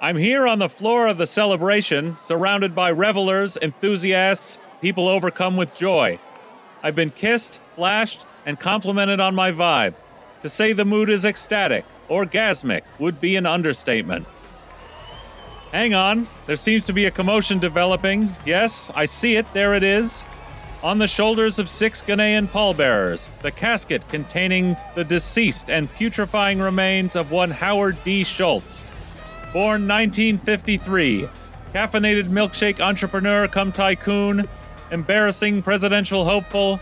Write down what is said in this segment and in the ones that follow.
I'm here on the floor of the celebration, surrounded by revelers, enthusiasts, people overcome with joy. I've been kissed, flashed, and complimented on my vibe. To say the mood is ecstatic, orgasmic, would be an understatement. Hang on, there seems to be a commotion developing. Yes, I see it, there it is. On the shoulders of six Ghanaian pallbearers, the casket containing the deceased and putrefying remains of one Howard D. Schultz. Born 1953, caffeinated milkshake entrepreneur come tycoon, embarrassing presidential hopeful,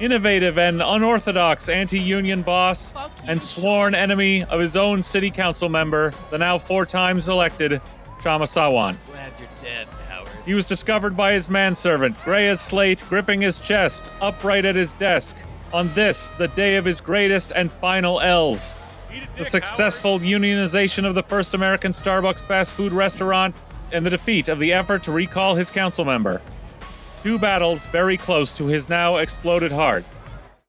innovative and unorthodox anti union boss, and sworn enemy of his own city council member, the now four times elected Kshama Sawant. Glad you're dead, Howard. He was discovered by his manservant, gray as slate, gripping his chest, upright at his desk, on this, the day of his greatest and final L's. The successful unionization of the first American Starbucks fast food restaurant, and the defeat of the effort to recall his council member. Two battles very close to his now exploded heart.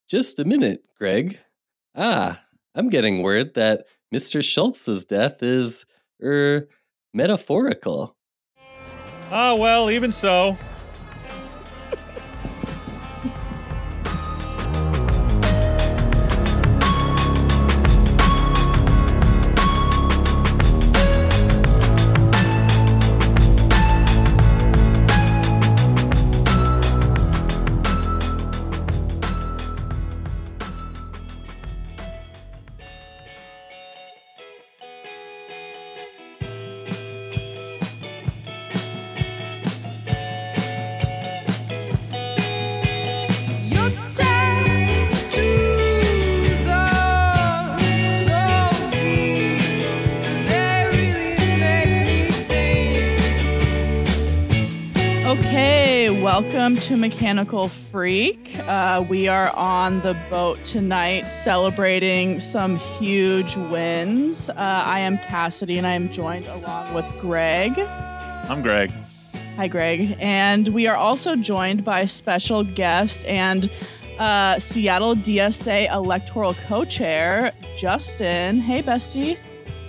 Just a minute, Greg. Ah, I'm getting word that Mr. Schultz's death is, er, metaphorical. Ah, well, even so. To Mechanical Freak. Uh, we are on the boat tonight celebrating some huge wins. Uh, I am Cassidy and I am joined along with Greg. I'm Greg. Hi, Greg. And we are also joined by special guest and uh, Seattle DSA electoral co chair, Justin. Hey, bestie.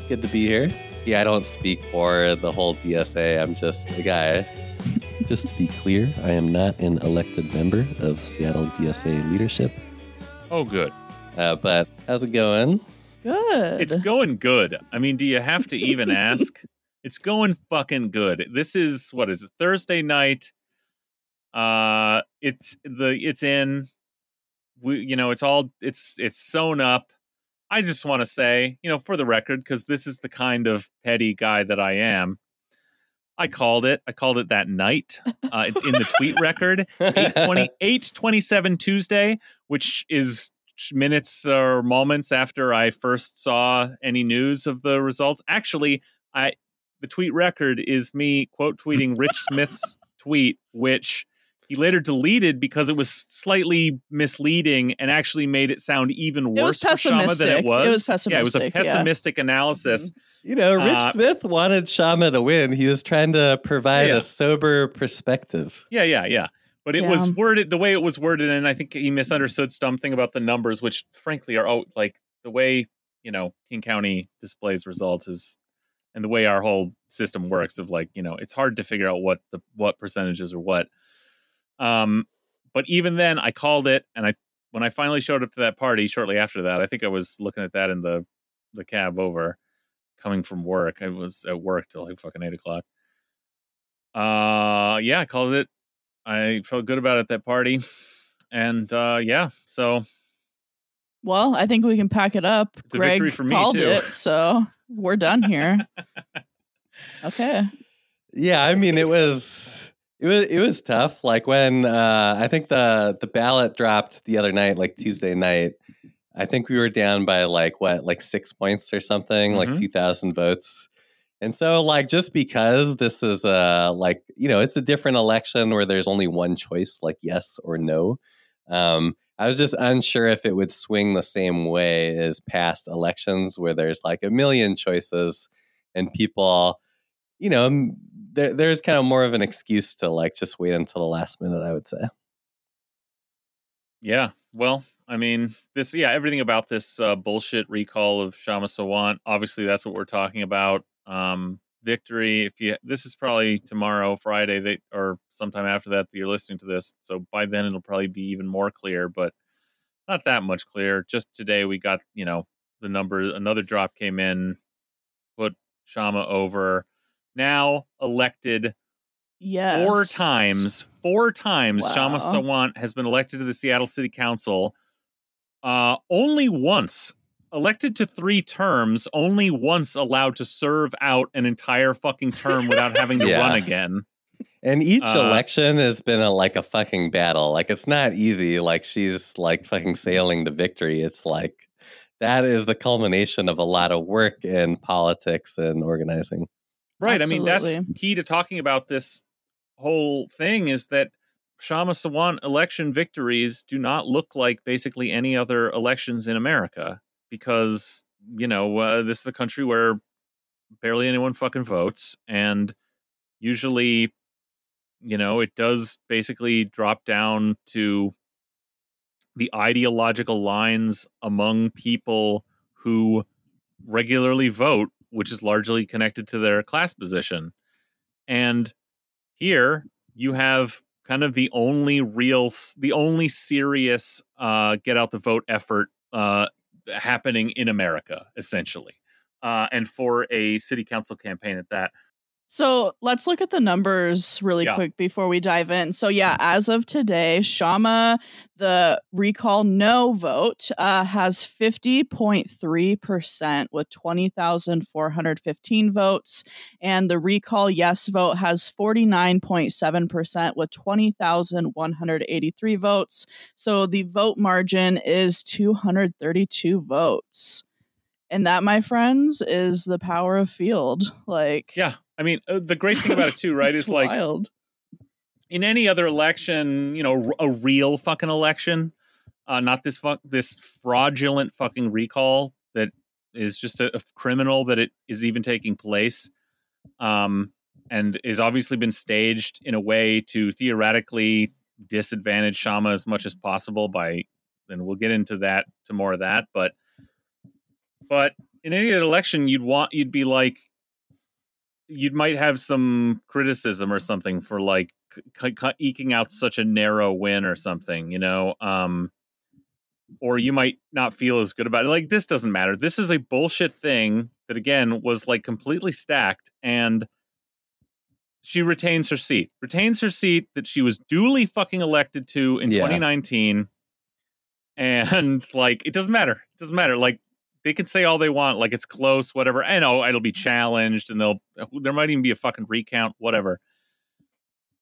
Good to be here. Yeah, I don't speak for the whole DSA. I'm just a guy. Just to be clear, I am not an elected member of Seattle DSA leadership. Oh, good. Uh, but how's it going? Good. It's going good. I mean, do you have to even ask? It's going fucking good. This is what is it? Thursday night. Uh it's the it's in we you know, it's all it's it's sewn up. I just want to say, you know, for the record cuz this is the kind of petty guy that I am. I called it. I called it that night. Uh, it's in the tweet record. 820, 827 Tuesday, which is minutes or moments after I first saw any news of the results. Actually, I the tweet record is me quote tweeting Rich Smith's tweet, which he later deleted because it was slightly misleading and actually made it sound even It was worse for Kshama than it was. It was pessimistic. Yeah, it was a pessimistic, yeah. pessimistic analysis. You know, Rich Uh, Smith wanted Kshama to win. He was trying to provide Yeah. a sober perspective. Yeah, yeah, yeah. But it was worded the way it was worded, and I think he misunderstood something about the numbers, which frankly are oh, like the way you know King County displays results is, and the way our whole system works of like you know it's hard to figure out what the what percentages are what. Um, but even then, I called it, and I when I finally showed up to that party shortly after that, I think I was looking at that in the the cab over, coming from work. I was at work till like fucking eight o'clock. Uh, yeah, I called it I felt good about it at that party. And uh yeah, so Well, I think we can pack it up. It's a Greg victory for me, called too. it, so we're done here. okay. Yeah, I mean it was it was it was tough. Like when uh I think the the ballot dropped the other night, like Tuesday night. I think we were down by like what, like six points or something, like Mhm. two thousand votes. And so like just because this is a like, you know, it's a different election where there's only one choice, like yes or no. Um I was just unsure if it would swing the same way as past elections where there's like a million choices and people you know, there, there's kind of more of an excuse to like just wait until the last minute, I would say. yeah. Well, I mean, this yeah, everything about this uh bullshit recall of Kshama Sawant, obviously that's what we're talking about. Um victory. If you this is probably tomorrow, Friday, they or sometime after that that you're listening to this. So by then it'll probably be even more clear, but not that much clear. Just today we got you know the number. Another drop came in, put Kshama over. Now elected Yes. four times. Four times Kshama Sawant has been elected to the Seattle City Council. Uh, only once elected to three terms, only once allowed to serve out an entire fucking term without having to Yeah. run again. And each Uh, election has been a like a fucking battle. Like it's not easy. Like she's like fucking sailing to victory. It's like that is the culmination of a lot of work in politics and organizing. Right. I mean, that's key to talking about this whole thing is that Kshama Sawant election victories do not look like basically any other elections in America because, you know, uh, this is a country where barely anyone fucking votes. And usually, you know, it does basically drop down to the ideological lines among people who regularly vote, which is largely connected to their class position. And here you have kind of the only real, the only serious uh, get out the vote effort uh, happening in America, essentially. Uh, and for a city council campaign at that. So let's look at the numbers really Yeah. quick before we dive in. So, yeah, as of today, Kshama, the recall no vote, uh, has 50.3% with 20,415 votes. And the recall yes vote has 49.7% with 20,183 votes. So the vote margin is 232 votes. And that, my friends, is the power of field. Like, Yeah. I mean, uh, the great thing about it, too, right, it's is like wild. in any other election, you know, a real fucking election, uh, not this fuck this fraudulent fucking recall that is just a, a criminal that it is even taking place, um, and is obviously been staged in a way to theoretically disadvantage Kshama as much as possible by. And we'll get into that to more of that, but but in any election, you'd want you'd be like you might have some criticism or something for like c- c- eking out such a narrow win or something, you know, um, or you might not feel as good about it. Like this doesn't matter. This is a bullshit thing that again was like completely stacked, and she retains her seat. Retains her seat that she was duly fucking elected to in Yeah. 2019, and like it doesn't matter. It doesn't matter. Like they can say all they want, like it's close, whatever. I know it'll be challenged, and they'll there might even be a fucking recount, whatever.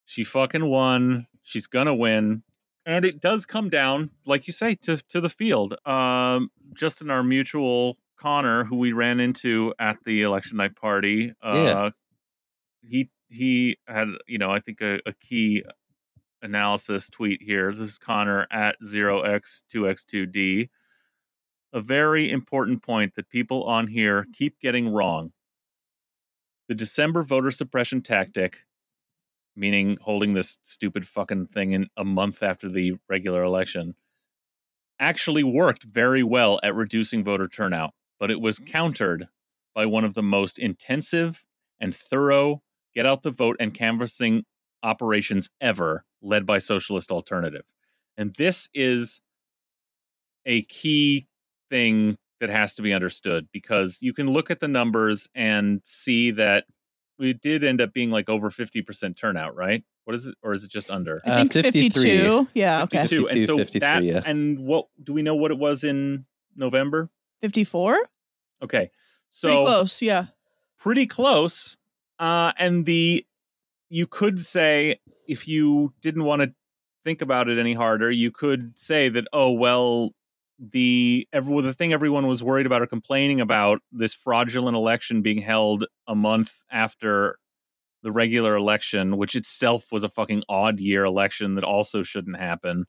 She fucking won. She's gonna win, and it does come down, like you say, to to the field. Um, just in our mutual Connor, who we ran into at the election night party, uh, Yeah. he he had you know I think a, a key analysis tweet here. This is Connor at zero x two x two d a very important point that people on here keep getting wrong. The December voter suppression tactic, meaning holding this stupid fucking thing in a month after the regular election, actually worked very well at reducing voter turnout, but it was mm-hmm. countered by one of the most intensive and thorough get out the vote and canvassing operations ever led by Socialist Alternative. And this is a key thing that has to be understood because you can look at the numbers and see that we did end up being like over 50% turnout, right? What is it? Or is it just under? I Uh, think 53. 52. Yeah, okay. 52. And so 53, that, yeah. and what do we know what it was in November? 54? Okay. So Pretty close, yeah. pretty close. Uh, and the you could say if you didn't want to think about it any harder, you could say that oh well, the every the thing everyone was worried about or complaining about this fraudulent election being held a month after the regular election, which itself was a fucking odd year election that also shouldn't happen.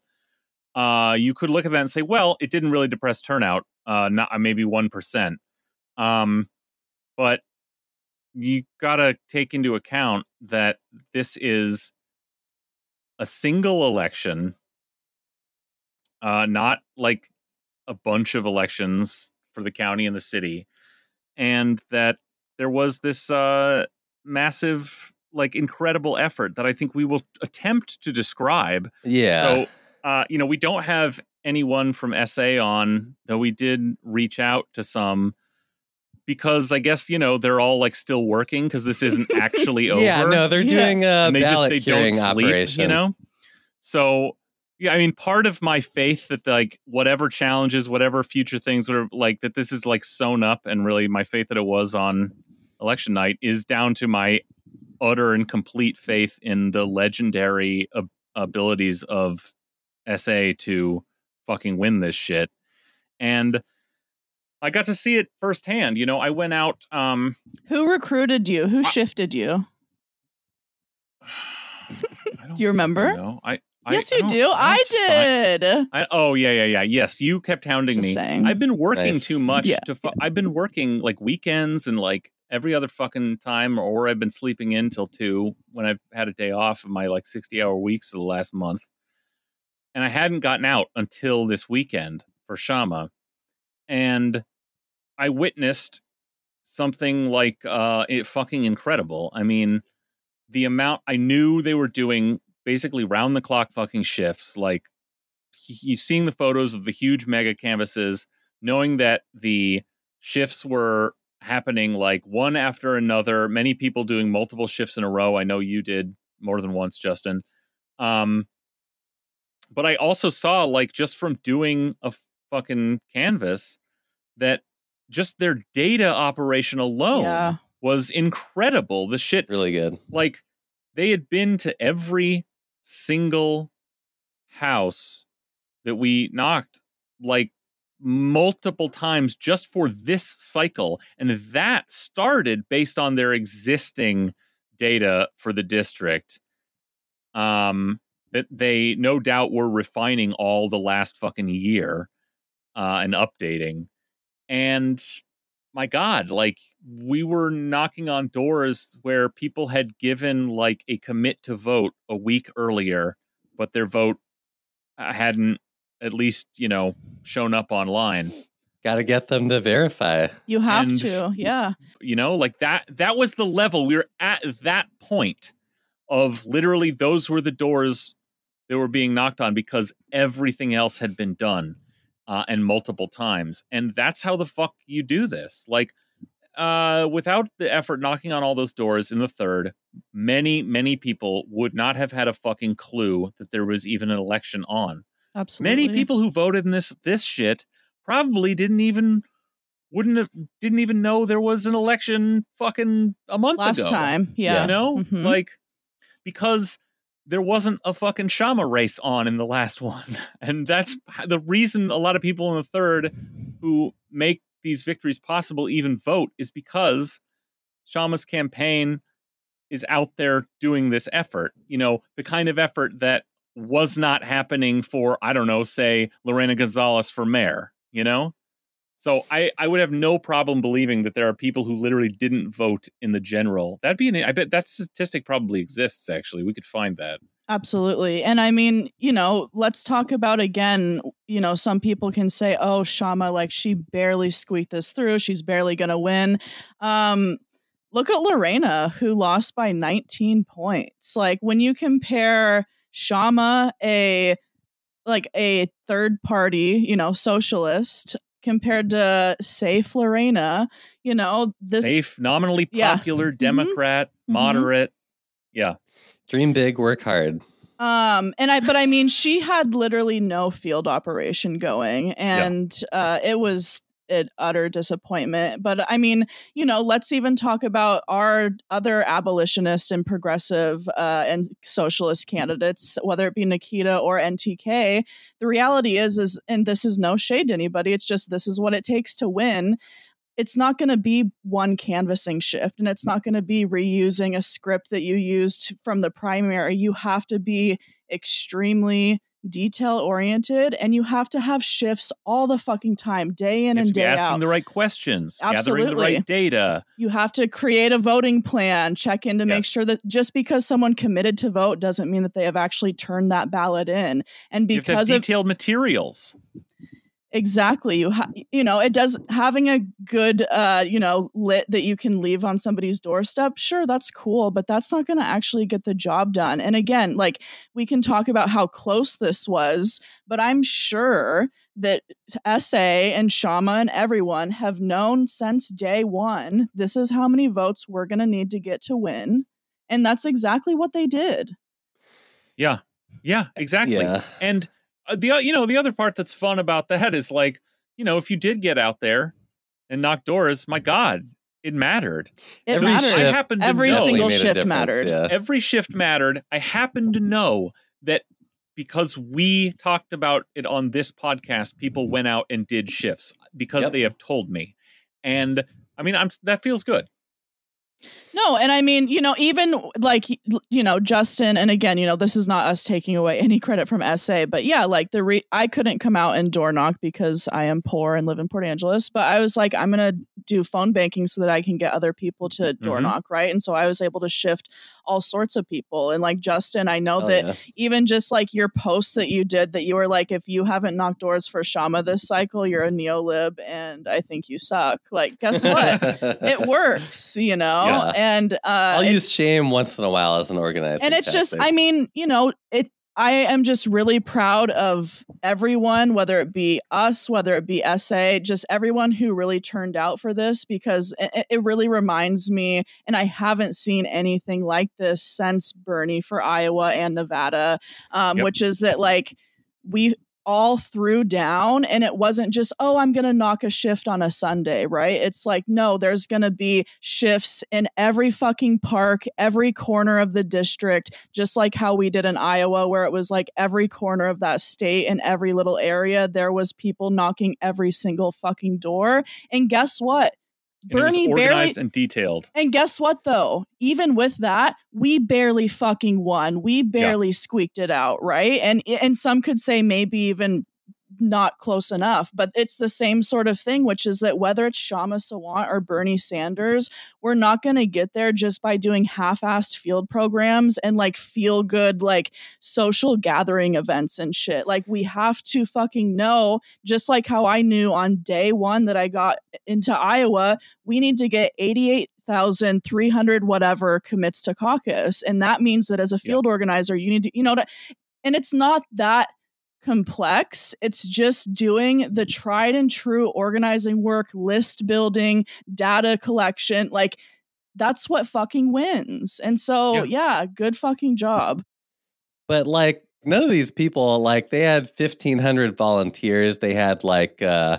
Uh, you could look at that and say, well, it didn't really depress turnout, uh, not maybe one percent. Um, but you got to take into account that this is a single election, uh, not like a bunch of elections for the county and the city, and that there was this uh, massive, like incredible effort that I think we will attempt to describe. Yeah. So, uh, you know, we don't have anyone from SA on, though we did reach out to some because I guess, you know, they're all like still working because this isn't actually over. yeah, no, they're Yeah. doing a and they just they don't sleep, operation. you know? So yeah, I mean, part of my faith that like whatever challenges, whatever future things would like that this is like sewn up, and really my faith that it was on election night is down to my utter and complete faith in the legendary ab- abilities of SA to fucking win this shit. And I got to see it firsthand. You know, I went out um Who recruited you? Who shifted you? Don't you remember? I, I yes, I you don't- do. I, did. I, oh yeah, yeah, yeah. Yes, you kept hounding Just me. saying. I've been working Nice. too much Yeah, to. Fu- I've been working like weekends and like every other fucking time, or I've been sleeping in till two when I've had a day off of my like sixty-hour weeks of the last month, and I hadn't gotten out until this weekend for Kshama, and I witnessed something like uh it fucking incredible. I mean, the amount I knew they were doing basically round the clock fucking shifts like you seeing the photos of the huge mega canvases knowing that the shifts were happening like one after another many people doing multiple shifts in a row i know you did more than once justin um but i also saw like just from doing a fucking canvas that just their data operation alone Yeah. was incredible the shit Really good. like they had been to every single house that we knocked like multiple times just for this cycle and that started based on their existing data for the district um that they no doubt were refining all the last fucking year uh and updating and my god like we were knocking on doors where people had given like a commit to vote a week earlier but their vote uh, hadn't at least you know shown up online Got to get them to verify. You have And- to. Yeah. you know like that that was the level we were at that point of literally those were the doors that were being knocked on because everything else had been done uh, and multiple times and that's how the fuck you do this like uh without the effort knocking on all those doors in the third many many people would not have had a fucking clue that there was even an election on Absolutely. many people who voted in this this shit probably didn't even wouldn't have didn't even know there was an election fucking a month last ago. Last time. Yeah. You know? Mhm. Like because there wasn't a fucking Kshama race on in the last one. And that's the reason a lot of people in the third who make these victories possible even vote is because Kshama's campaign is out there doing this effort. You know, the kind of effort that was not happening for, I don't know, say Lorena Gonzalez for mayor, you know? So I, I would have no problem believing that there are people who literally didn't vote in the general. That'd be an I bet that statistic probably exists actually. We could find that. Absolutely. And I mean, you know, let's talk about again, you know, some people can say, oh, Kshama, like she barely squeaked this through. She's barely going to win. Um, look at Lorena, who lost by 19 points. Like when you compare Kshama, a like a third party, you know, socialist, compared to safe Lorena, you know, this Safe, nominally popular, Mhm. Democrat, Mhm. moderate. Yeah. Dream big, work hard. Um, and I, but I mean, she had literally no field operation going, and uh, it was an utter disappointment. But I mean, you know, let's even talk about our other abolitionist and progressive uh, and socialist candidates, whether it be Nikkita or NTK. The reality is, is, and this is no shade to anybody. It's just this is what it takes to win it's not going to be one canvassing shift and it's not going to be reusing a script that you used from the primary. You have to be extremely detail oriented and you have to have shifts all the fucking time, day in and day asking out. Asking the right questions, gathering the right data. you have to create a voting plan, check in to make sure that just because someone committed to vote doesn't mean that they have actually turned that ballot in. And You have to have because of detailed materials. Exactly. You ha- you know, it does having a good uh, you know, lit that you can leave on somebody's doorstep. Sure, that's cool, but that's not going to actually get the job done. And again, like we can talk about how close this was, but I'm sure that SA and Kshama and everyone have known since day 1 this is how many votes we're going to need to get to win. And that's exactly what they did. Yeah. Yeah, exactly. Yeah. And Uh, the uh, you know the other part that's fun about that is like you know if you did get out there and knock doors, my God, it mattered. It Every mattered. shift- I happen to Every know Definitely single shift mattered. Yeah. every shift mattered. I happen to know that because we talked about it on this podcast, people went out and did shifts because Yep. they have told me, and I mean I'm that feels good. No, and I mean, you know, even like you know, Justin, and again, you know, this is not us taking away any credit from SA, but yeah, like the re- I couldn't come out and door knock because I am poor and live in Port Angeles, but I was like, I'm gonna do phone banking so that I can get other people to door Mhm. knock, right? And so I was able to shift all sorts of people, and like Justin, I know Hell that yeah. even just like your posts that you did that you were like, if you haven't knocked doors for Kshama this cycle, you're a neolib, and I think you suck. Like, guess what? it works, you know, Yeah. And uh, I'll use shame once in a while as an organizer. and it's just, I mean, you know, it. I am just really proud of everyone, whether it be us, whether it be SA, just everyone who really turned out for this because it, it really reminds me, and I haven't seen anything like this since Bernie for Iowa and Nevada, um, Yep. which is that like we all threw down and it wasn't just oh i'm gonna knock a shift on a sunday right? It's like no there's gonna be shifts in every fucking park every corner of the district just like how we did in iowa where it was like every corner of that state and every little area there was people knocking every single fucking door. And guess what And bernie barely organized and detailed. and guess what though? Even with that, we barely fucking won. We barely squeaked it out, right? And and some could say maybe even not close enough, but it's the same sort of thing, which is that whether it's Kshama Sawant or Bernie Sanders, we're not going to get there just by doing half-assed field programs and like feel good like social gathering events and shit. Like we have to fucking know, just like how I knew on day 1 that I got into Iowa, we need to get 88,300 whatever commits to caucus. And that means that as a field organizer, you need to, you know, to, and it's not that complex. It's just doing the tried and true organizing work, list building, data collection. Like that's what fucking wins. And so, yeah, good fucking job. but like none of these people like they had 1500 volunteers they had like uh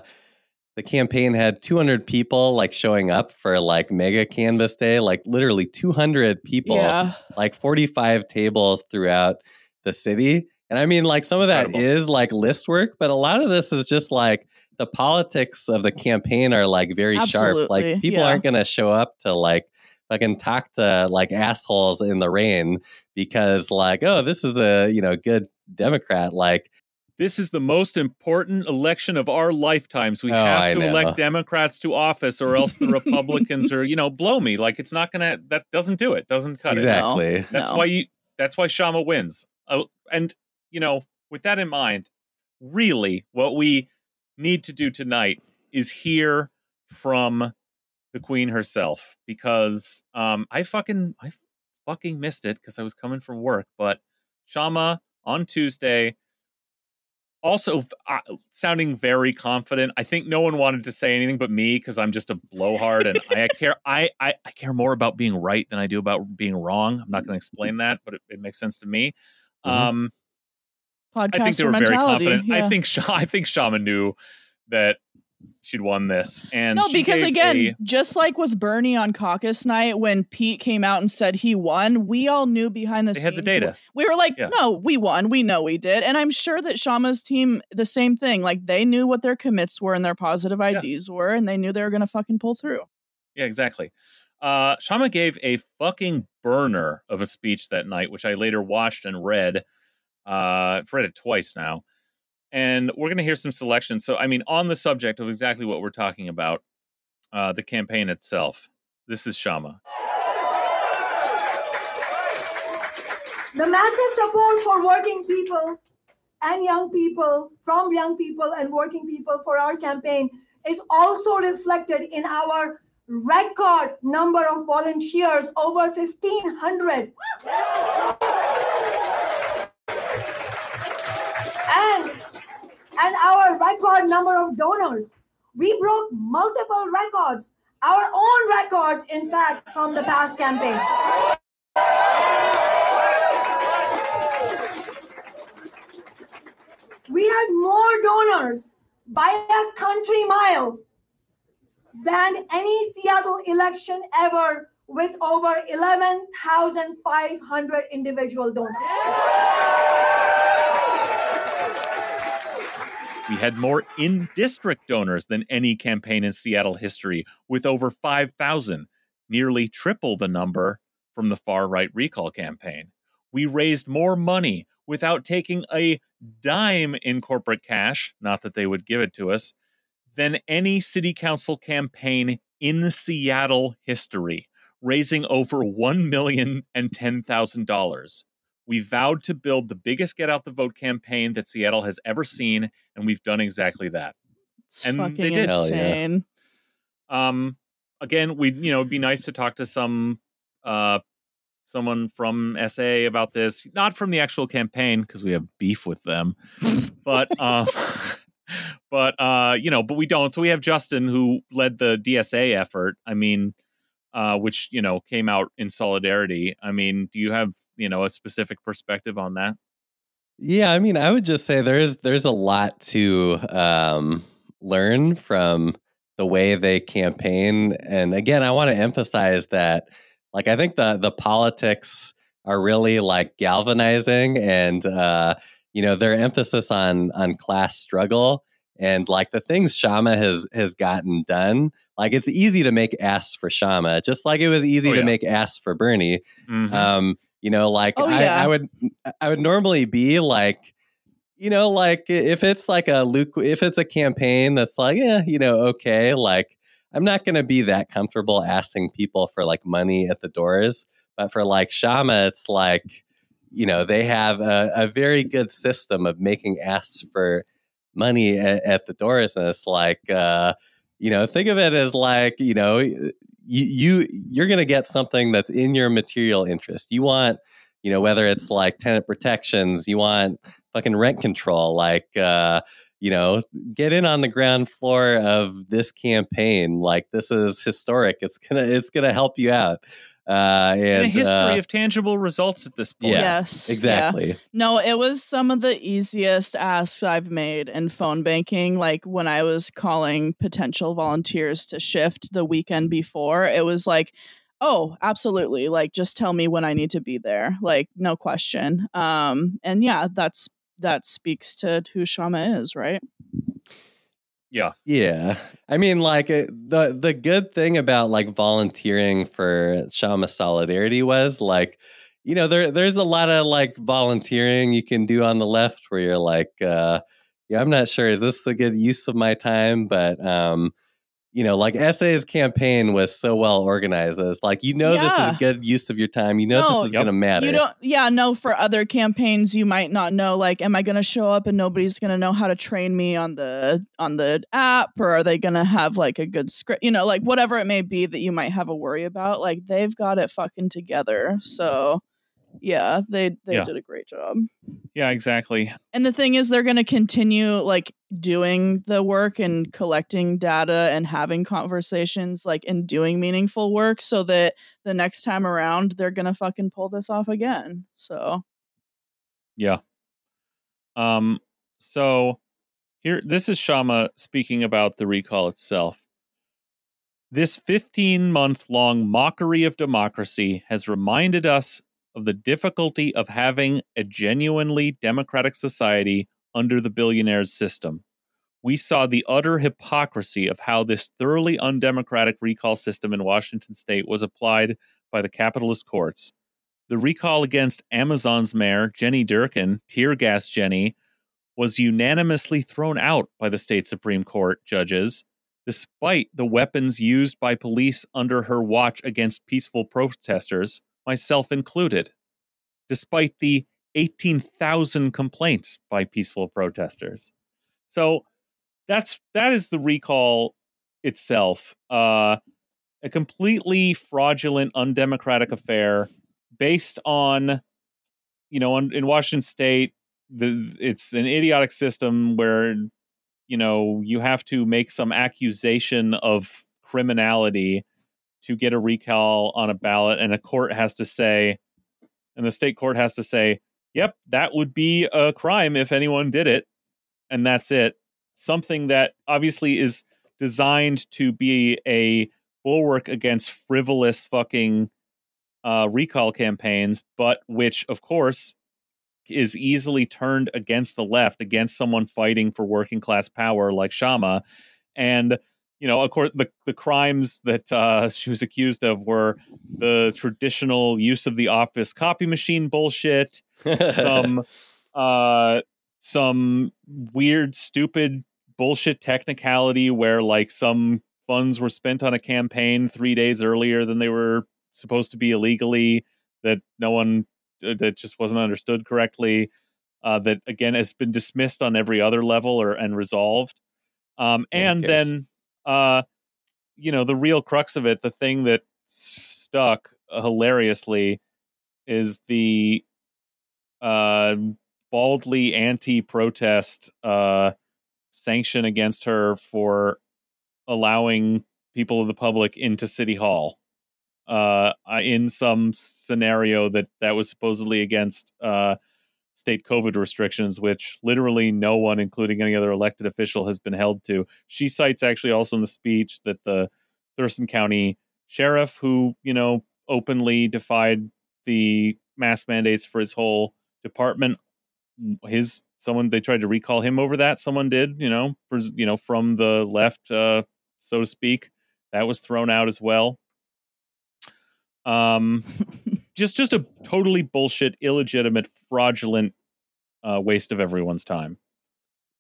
the campaign had 200 people like showing up for like mega canvas day like literally 200 people Yeah. like 45 tables throughout the city and i mean like some of that Incredible. is like list work but a lot of this is just like the politics of the campaign are like very sharp like people yeah. aren't going to show up to like fucking talk to like assholes in the rain because like oh this is a you know good democrat like This is the most important election of our lifetimes. We Oh, have I to know. elect Democrats to office, or else the Republicans are, you know, blow me. Like it's not gonna. That doesn't do it. Doesn't cut it. exactly That's No. why you. That's why Kshama wins. Oh, and you know, with that in mind, really, what we need to do tonight is hear from the Queen herself because um, I fucking I fucking missed it because I was coming from work. But Kshama on Tuesday, also uh, sounding very confident. I think no one wanted to say anything but me because I'm just a blowhard and I care. I, I I care more about being right than I do about being wrong. I'm not going to explain that, but it, it makes sense to me. Mhm. Um, I think they were very confident. yeah. I think Sha- I think Kshama knew that she'd won this, and no, because again, a- just like with Bernie on caucus night, when Pete came out and said he won, we all knew behind the they scenes. had the data. We were like, Yeah. no, we won. We know we did. And I'm sure that Kshama's team, the same thing. Like they knew what their commits were and their positive IDs were, and they knew they were going to fucking pull through. Yeah, exactly. Uh, Kshama gave a fucking burner of a speech that night, which I later watched and read. Uh, I've read it twice now. And we're going to hear some selections. So, I mean, on the subject of exactly what we're talking about, uh, the campaign itself, this is Kshama. The massive support for working people and young people, from young people and working people for our campaign is also reflected in our record number of volunteers, over 1,500. And, and our record number of donors. We broke multiple records, our own records, in fact, from the past campaigns. We had more donors by a country mile than any Seattle election ever with over 11,500 individual donors. We had more in district donors than any campaign in Seattle history, with over 5,000, nearly triple the number from the far right recall campaign. We raised more money without taking a dime in corporate cash, not that they would give it to us, than any city council campaign in Seattle history, raising over $1,010,000. We vowed to build the biggest get out the vote campaign that Seattle has ever seen, and we've done exactly that. It's And they did. Hell yeah. insane. Um, again, we you know it'd be nice to talk to some uh someone from SA about this, not from the actual campaign because we have beef with them, but um, but uh, you know, but we don't. So we have Justin who led the DSA effort. I mean, uh, which you know came out in solidarity. I mean, do you have you know a specific perspective on that? Yeah, I mean, I would just say there's there's a lot to um, learn from the way they campaign, and again, I want to emphasize that, like, I think the the politics are really like galvanizing, and uh, you know, their emphasis on on class struggle and like the things Kshama has has gotten done. Like, it's easy to make ass for Kshama, just like it was easy Oh, to make ass for Bernie. Mhm. Um, you know, like Oh, I. I would, I would normally be like, you know, like if it's like a Luke, if it's a campaign that's like, yeah, you know, okay, like I'm not going to be that comfortable asking people for like money at the doors, but for like Kshama, it's like, you know, they have a, a very good system of making asks for money at, at the doors, and it's like, uh, you know, think of it as like, you know, you you you're going to get something that's in your material interest. You want, you know, whether it's like tenant protections, you want fucking rent control, like uh, you know, get in on the ground floor of this campaign. Like this is historic. It's gonna it's gonna help you out. Uh, and and a history uh, of tangible results at this point. Yeah, yes. yeah. exactly. No, it was some of the easiest asks I've made in phone banking. Like when I was calling potential volunteers to shift the weekend before, it was like, oh, absolutely. Like just tell me when I need to be there. Like, no question. Um, and yeah, that's that speaks to who Kshama is, right? Yeah. Yeah. I mean, like it, the the good thing about like volunteering for Kshama Solidarity was like, you know, there there's a lot of like volunteering you can do on the left where you're like, uh, yeah, I'm not sure is this a good use of my time, but um, you know, like SA's campaign was so well organized. that It's like you know this Yeah. is good use of your time. You know No, this is Yep. gonna matter. You don't, yeah, no, for other campaigns, you might not know, like, am I going to show up and nobody's going to know how to train me on the, on the app or are they going to have like a good script, you know, like whatever it may be that you might have a worry about, like they've got it fucking together. So yeah, they, they Yeah. did a great job. Yeah, exactly. And the thing is, they're going to continue like doing the work and collecting data and having conversations, like and doing meaningful work, so that the next time around they're going to fucking pull this off again. So Yeah. Um so here this is Kshama speaking about the recall itself. This 15 month long mockery of democracy has reminded us of the difficulty of having a genuinely democratic society under the billionaires system. We saw the utter hypocrisy of how this thoroughly undemocratic recall system in Washington state was applied by the capitalist courts. The recall against Amazon's mayor, Jenny Durkin, tear gas Jenny, was unanimously thrown out by the state Supreme Court judges, despite the weapons used by police under her watch against peaceful protesters, myself included. Despite the 18,000 complaints by peaceful protesters. So that's that is the recall itself. Uh, a completely fraudulent, undemocratic affair based on, you know, on, in Washington State, the it's an idiotic system where, you know, you have to make some accusation of criminality to get a recall on a ballot, and a court has to say, and the state court has to say, yep, that would be a crime if anyone did it, and that's it. Something that obviously is designed to be a bulwark against frivolous fucking uh, recall campaigns, but which, of course, is easily turned against the left, against someone fighting for working class power like Kshama. And, you know, of course, the, the crimes that uh, she was accused of were the traditional use of the office copy machine bullshit, some uh some weird stupid bullshit technicality where like some funds were spent on a campaign 3 days earlier than they were supposed to be illegally that no one uh, that just wasn't understood correctly uh that again has been dismissed on every other level or and resolved. Um and then uh you know the real crux of it the thing that stuck hilariously is the uh, baldly anti-protest uh, sanction against her for allowing people of the public into City Hall uh, in some scenario that that was supposedly against uh, state COVID restrictions, which literally no one, including any other elected official, has been held to. She cites actually also in the speech that the Thurston County sheriff, who you know openly defied the mask mandates for his whole department, his someone they tried to recall him over that. Someone did, you know, pres- you know, from the left, uh, so to speak. That was thrown out as well. Um, just just a totally bullshit, illegitimate, fraudulent uh, waste of everyone's time.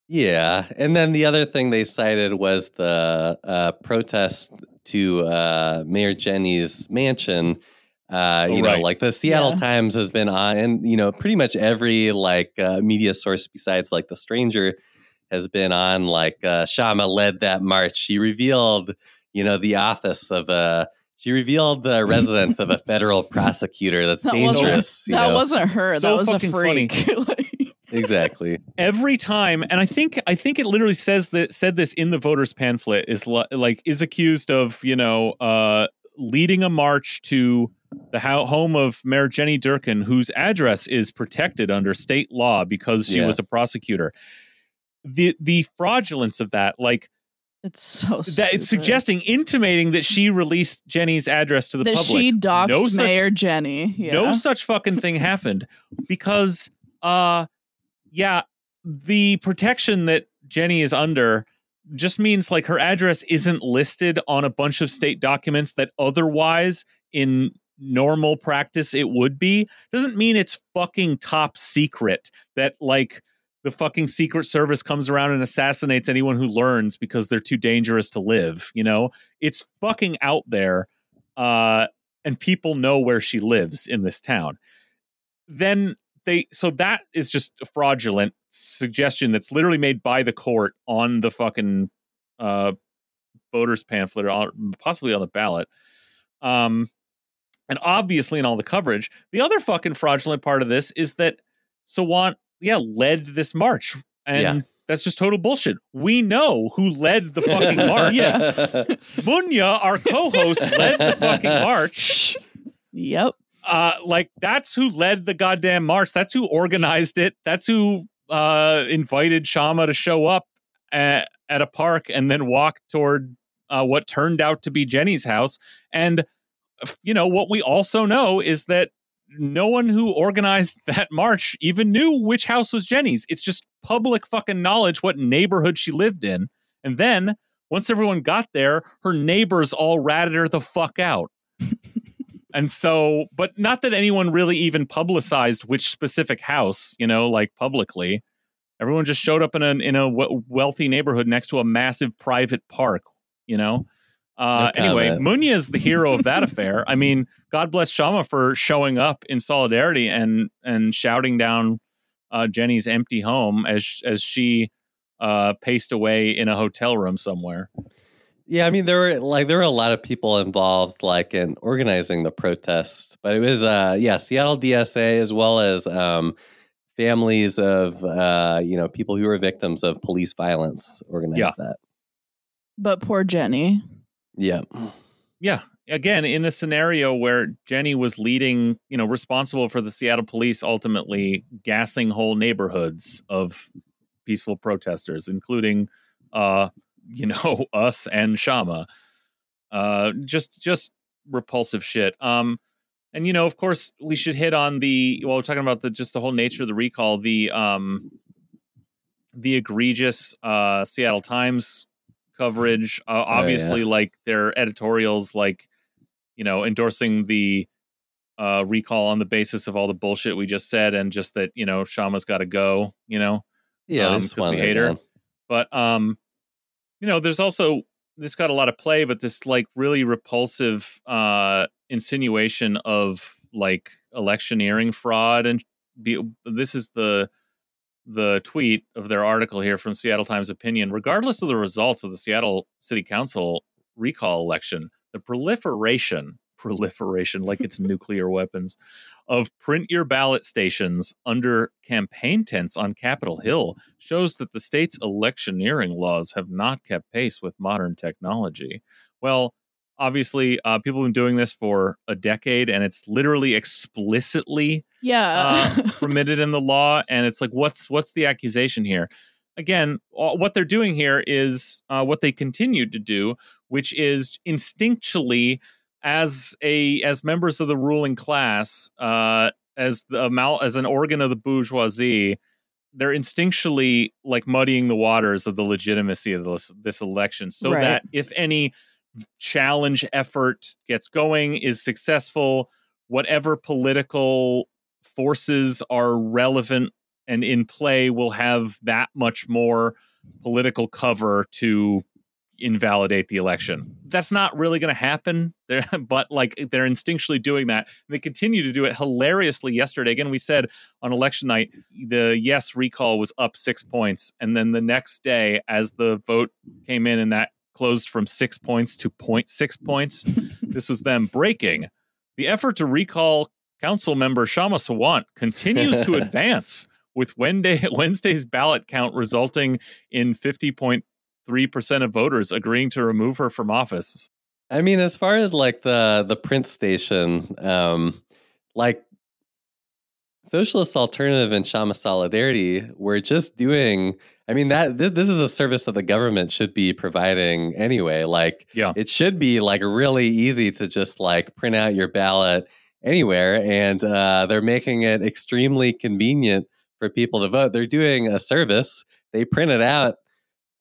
Yeah, and then the other thing they cited was the uh, protest to uh, Mayor Jenny's mansion. Uh, Oh, you know, like the Seattle Yeah. Times has been on, and you know, pretty much every like uh, media source besides like the Stranger has been on. Like uh, Kshama led that march. She revealed, you know, the office of a. She revealed the residence of a federal prosecutor. That's That wasn't- dangerous. you that know? wasn't her. So that was a fucking funny. freak. Exactly. every time and i think i think it literally says that said this in the voters pamphlet is li- like is accused of you know uh leading a march to the ho- home of mayor jenny durkin whose address is protected under state law because she Yeah. was a prosecutor the the fraudulence of that like it's so that stupid. it's suggesting intimating that she released jenny's address to the that public she doxed No such- Mayor Jenny. Yeah. no such fucking thing happened because uh yeah the protection that jenny is under just means like her address isn't listed on a bunch of state documents that otherwise in normal practice it would be doesn't mean it's fucking top secret that like the fucking secret service comes around and assassinates anyone who learns because they're too dangerous to live you know? It's fucking out there uh and people know where she lives in this town. Then they so that is just a fraudulent suggestion that's literally made by the court on the fucking uh voters pamphlet or possibly on the ballot um and obviously in all the coverage. The other fucking fraudulent part of this is that Sawant yeah led this march and Yeah. that's just total bullshit we know who led the fucking march yeah. Munya, our co-host, led the fucking march. Yep. Uh, like that's who led the goddamn march. That's who organized it. That's who uh, invited Kshama to show up at, at a park and then walk toward uh, what turned out to be Jenny's house. And you know what we also know is that no one who organized that march even knew which house was Jenny's. It's just public fucking knowledge what neighborhood she lived in. And then once everyone got there, her neighbors all ratted her the fuck out. and so, but not that anyone really even publicized which specific house, you know, like publicly. Everyone just showed up in a in a wealthy neighborhood next to a massive private park, you know. Uh, No anyway, comment. Munya is the hero of that affair. I mean, God bless Kshama for showing up in solidarity and and shouting down uh, Jenny's empty home as as she uh, paced away in a hotel room somewhere. Yeah, I mean there were like there were a lot of people involved like in organizing the protest, but it was uh yeah, Seattle DSA as well as um families of uh you know people who were victims of police violence organized Yeah. that. But poor Jenny. Yeah. Yeah. Again, in a scenario where Jenny was leading, you know, responsible for the Seattle police ultimately gassing whole neighborhoods of peaceful protesters, including, uh, you know, us and Kshama. Uh, just, just repulsive shit. Um, and you know, of course, we should hit on the. Well, we're talking about the just the whole nature of the recall. The um, the egregious uh, Seattle Times coverage. Uh, yeah. obviously, like their editorials, like you know, endorsing the uh, recall on the basis of all the bullshit we just said, and just that you know, Kshama's got to go. You know, Yeah, they Um, we hate her. down. but um, you know, there's also this got a lot of play, but this like really repulsive uh insinuation of like electioneering fraud and be, this is the the tweet of their article here from Seattle Times Opinion. Regardless of the results of the Seattle City Council recall election, the proliferation, proliferation like it's nuclear weapons, of print your ballot stations under campaign tents on Capitol Hill shows that the state's electioneering laws have not kept pace with modern technology. Well, obviously, uh, people have been doing this for a decade, and it's literally explicitly Yeah. uh, permitted in the law and it's like what's what's the accusation here again all- what they're doing here is uh, what they continued to do which is instinctually as a as members of the ruling class uh as the amal- as an organ of the bourgeoisie they're instinctually like muddying the waters of the legitimacy of this, this election so Right. that if any challenge effort gets going is successful whatever political forces are relevant and in play will have that much more political cover to invalidate the election. That's not really going to happen. They're, but like they're instinctually doing that. They continue to do it hilariously yesterday. Again, we said on election night the yes recall was up 6 points and then the next day as the vote came in and that closed from 6 points to 0.6 points, this was them breaking. The effort to recall council member Kshama Sawant continues to advance with Wednesday, Wednesday's ballot count resulting in 50.3% of voters agreeing to remove her from office. I mean, as far as like the the print station, um, like Socialist Alternative and Kshama Solidarity, we're just doing. I mean that th- this is a service that the government should be providing anyway. Like, Yeah. it should be like really easy to just like print out your ballot anywhere, and uh, they're making it extremely convenient for people to vote. They're doing a service. They printed out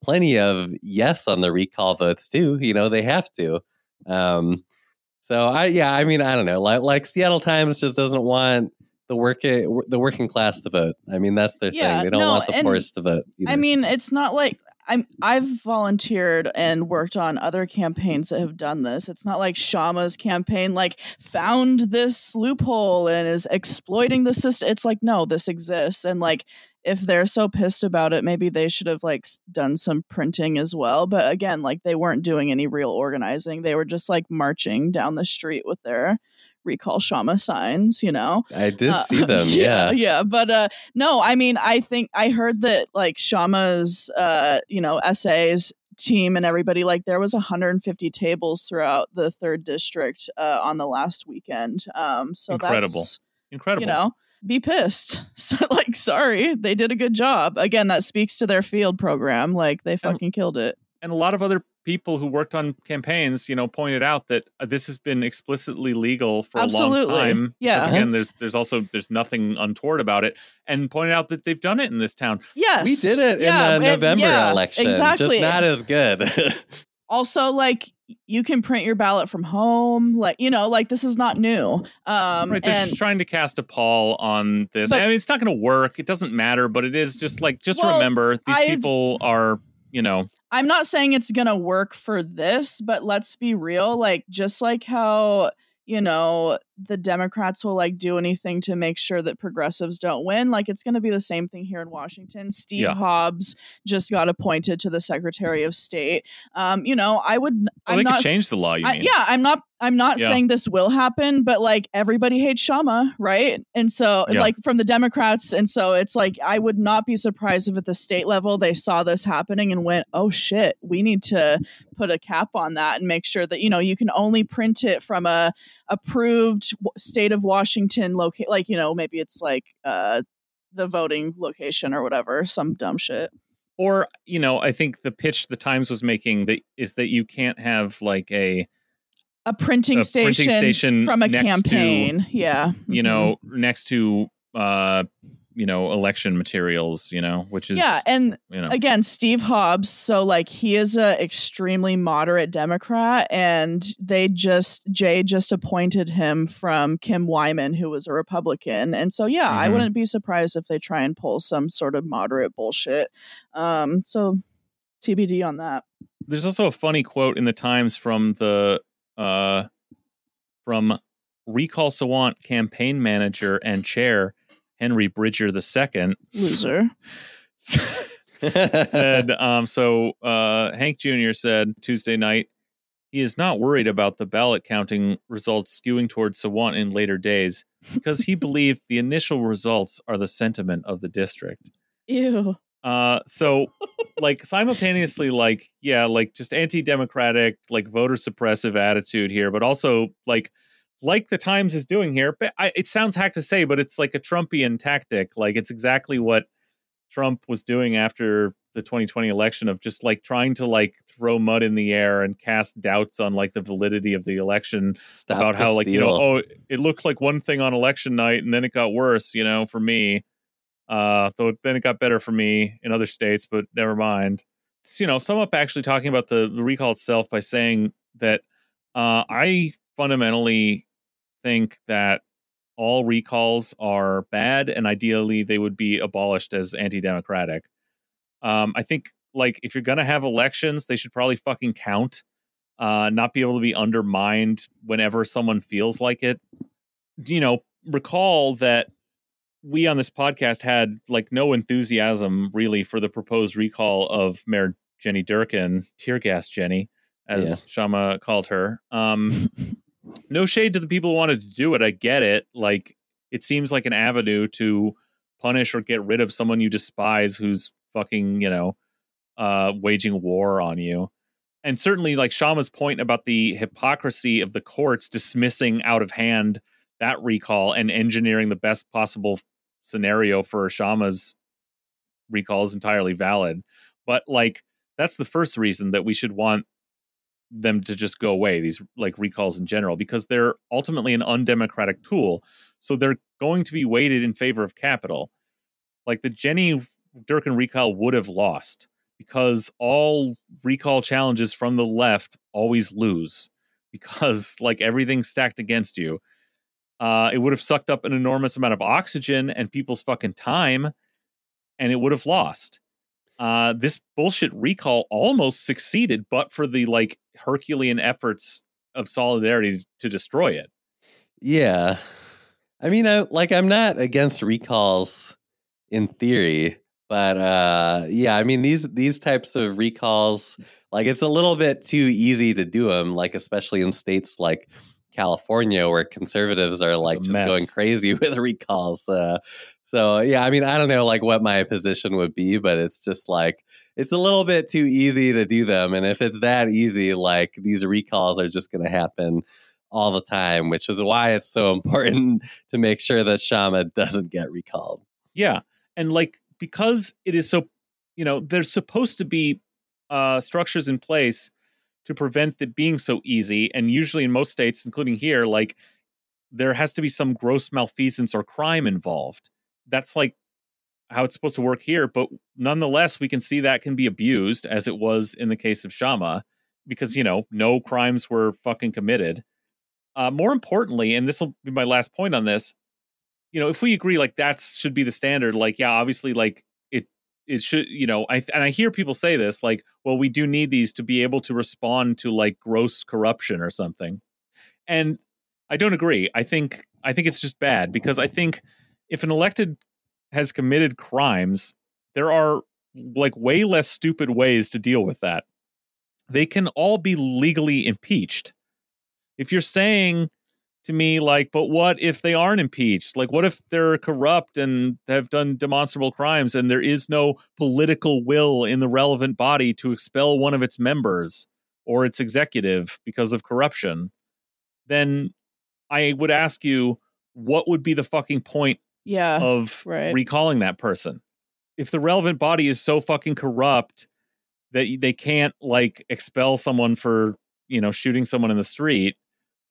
plenty of yes on the recall votes too. You know, they have to. Um, so I, yeah, I mean, I don't know. Like, like Seattle Times just doesn't want the working eh, the working class to vote. I mean, that's their Yeah, thing. They don't no, want the poorest to vote. I mean, it's not like I'm I've volunteered and worked on other campaigns that have done this. It's not like Kshama's campaign like found this loophole and is exploiting the system. It's like no, this exists and like if they're so pissed about it, maybe they should have like done some printing as well. But again, like they weren't doing any real organizing. They were just like marching down the street with their recall Kshama signs, you know. I did Uh, see them. yeah. yeah. But uh, no, I mean, I think I heard that like Kshama's, uh, you know, essays team and everybody like there was 150 tables throughout the third district uh, on the last weekend. Um, so Incredible. that's Incredible. you know. Be pissed. So, like, sorry, they did a good job. Again, that speaks to their field program. Like, they fucking killed it. and a lot of other people who worked on campaigns, you know, pointed out that uh, this has been explicitly legal for a long time. Yeah. Because again, there's there's also there's nothing untoward about it, and pointed out that they've done it in this town. Yes, We did it Yeah, in the and- November yeah, election. Exactly. Just not as good. also like you can print your ballot from home like you know like this is not new um Right, they're and just trying to cast a pall on this. But- I mean, it's not going to work. It doesn't matter, but it is just like just Well, remember these I- people are you know, I'm not saying it's gonna work for this, but let's be real. Like, just like how you know the Democrats will like do anything to make sure that progressives don't win. Like, it's gonna be the same thing here in Washington. Steve Yeah. Hobbs just got appointed to the Secretary of State. Um, you know, I would. well, I'm they not. could change the law. You I- mean? yeah, I'm not. I'm not Yeah. saying this will happen, but like everybody hates Kshama, right? And so, Yeah. like from the Democrats, and so it's like I would not be surprised if at the state level they saw this happening and went, "Oh shit, we need to put a cap on that and make sure that you know you can only print it from a approved state of Washington locate, like you know maybe it's like uh the voting location or whatever, some dumb shit." Or you know, I think the pitch the Times was making that is that you can't have like a A printing, A station, printing station from a next to, campaign, yeah, you Mhm. know next to uh you know election materials. You know, which is yeah, and you know again steve hobbs so like he is a extremely moderate democrat and they just jay just appointed him from kim wyman who was a republican and so yeah i Mhm. wouldn't be surprised if they try and pull some sort of moderate bullshit um so tbd on that there's also a funny quote in the Times from the uh from Recall Sawant campaign manager and chair Henry Bridger II loser said um so uh Hank Jr. said Tuesday night he is not worried about the ballot counting results skewing towards Sawant in later days because he believed the initial results are the sentiment of the district. ew Uh, so like simultaneously, like yeah, like just anti-democratic, like voter suppressive attitude here, but also like like the Times is doing here. But I, it sounds hack to say, but it's like a Trumpian tactic. Like it's exactly what Trump was doing after the 2020 election of just like trying to like throw mud in the air and cast doubts on like the validity of the election Stop about how like you know oh it looked like one thing on election night and then it got worse you know for me uh though then it got better for me in other states but never mind It's, you know sum up actually talking about the, the recall itself by saying that uh i fundamentally think that all recalls are bad and ideally they would be abolished as anti-democratic um i think like if you're gonna have elections they should probably fucking count uh, not be able to be undermined whenever someone feels like it. You know, recall that we on this podcast had like no enthusiasm really for the proposed recall of Mayor Jenny Durkan, tear gas Jenny, as Kshama called her. Um, no shade to the people who wanted to do it. I get it. Like, it seems like an avenue to punish or get rid of someone you despise who's fucking, you know, uh, waging war on you and certainly like Kshama's point about the hypocrisy of the courts dismissing out of hand that recall and engineering the best possible scenario for Kshama's recall is entirely valid. But like that's the first reason that we should want them to just go away these like recalls in general because they're ultimately an undemocratic tool so they're going to be weighted in favor of capital like the jenny durkan recall would have lost because all recall challenges from the left always lose because like everything's stacked against you. Uh, it would have sucked up an enormous amount of oxygen and people's fucking time, and it would have lost. Uh, this bullshit recall almost succeeded, but for the like Herculean efforts of solidarity to destroy it. Yeah. I mean, I like I'm not against recalls in theory, but uh yeah, I mean these these types of recalls like it's a little bit too easy to do them like especially in states like California where conservatives are like just mess. going crazy with recalls. Uh, so yeah, I mean, I don't know like what my position would be, but it's just like it's a little bit too easy to do them and if it's that easy like these recalls are just going to happen all the time, which is why it's so important to make sure that Kshama doesn't get recalled. Yeah. And like because it is so you know, there's supposed to be uh structures in place to prevent it being so easy. And usually in most states, including here, like there has to be some gross malfeasance or crime involved. That's like how it's supposed to work here. But nonetheless, we can see that can be abused as it was in the case of Kshama, because you know, no crimes were fucking committed. Uh more importantly, and this will be my last point on this, you know, if we agree like that should be the standard, like, yeah, obviously, like it should you know I and I hear people say this like, well, we do need these to be able to respond to like gross corruption or something, and I don't agree. I think I think it's just bad because I think if an elected has committed crimes, there are like way less stupid ways to deal with that. They can all be legally impeached. If you're saying to me like, but what if they aren't impeached? Like what if they're corrupt and have done demonstrable crimes and there is no political will in the relevant body to expel one of its members or its executive because of corruption? Then I would ask you what would be the fucking point Yeah. of right. recalling that person. If the relevant body is so fucking corrupt that they can't like expel someone for, you know, shooting someone in the street,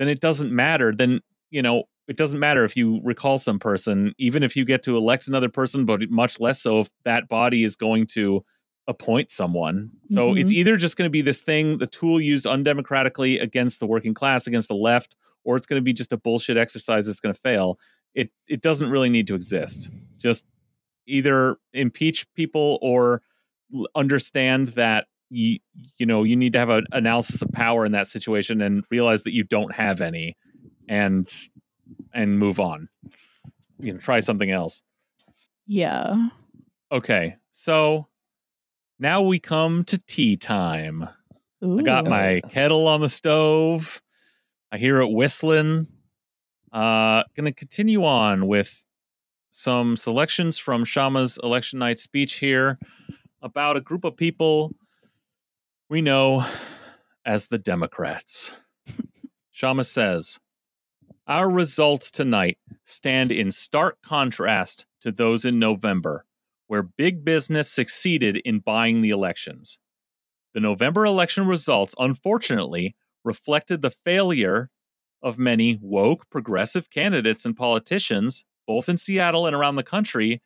then it doesn't matter. Then, you know, it doesn't matter if you recall some person, even if you get to elect another person, but much less so if that body is going to appoint someone. So it's mm-hmm. either just going to be this thing, the tool used undemocratically against the working class, against the left, or it's going to be just a bullshit exercise that's going to fail it it doesn't really need to exist. Just either impeach people or understand that you you know you need to have an analysis of power in that situation and realize that you don't have any and and move on. You know, try something else. yeah. Okay, so now we come to tea time. I got my kettle on the stove. I hear it whistling. Uh, gonna continue on with some selections from Kshama's election night speech here about a group of people we know as the Democrats. Kshama says, Our results tonight stand in stark contrast to those in November, where big business succeeded in buying the elections. The November election results, unfortunately, reflected the failure of many woke progressive candidates and politicians, both in Seattle and around the country,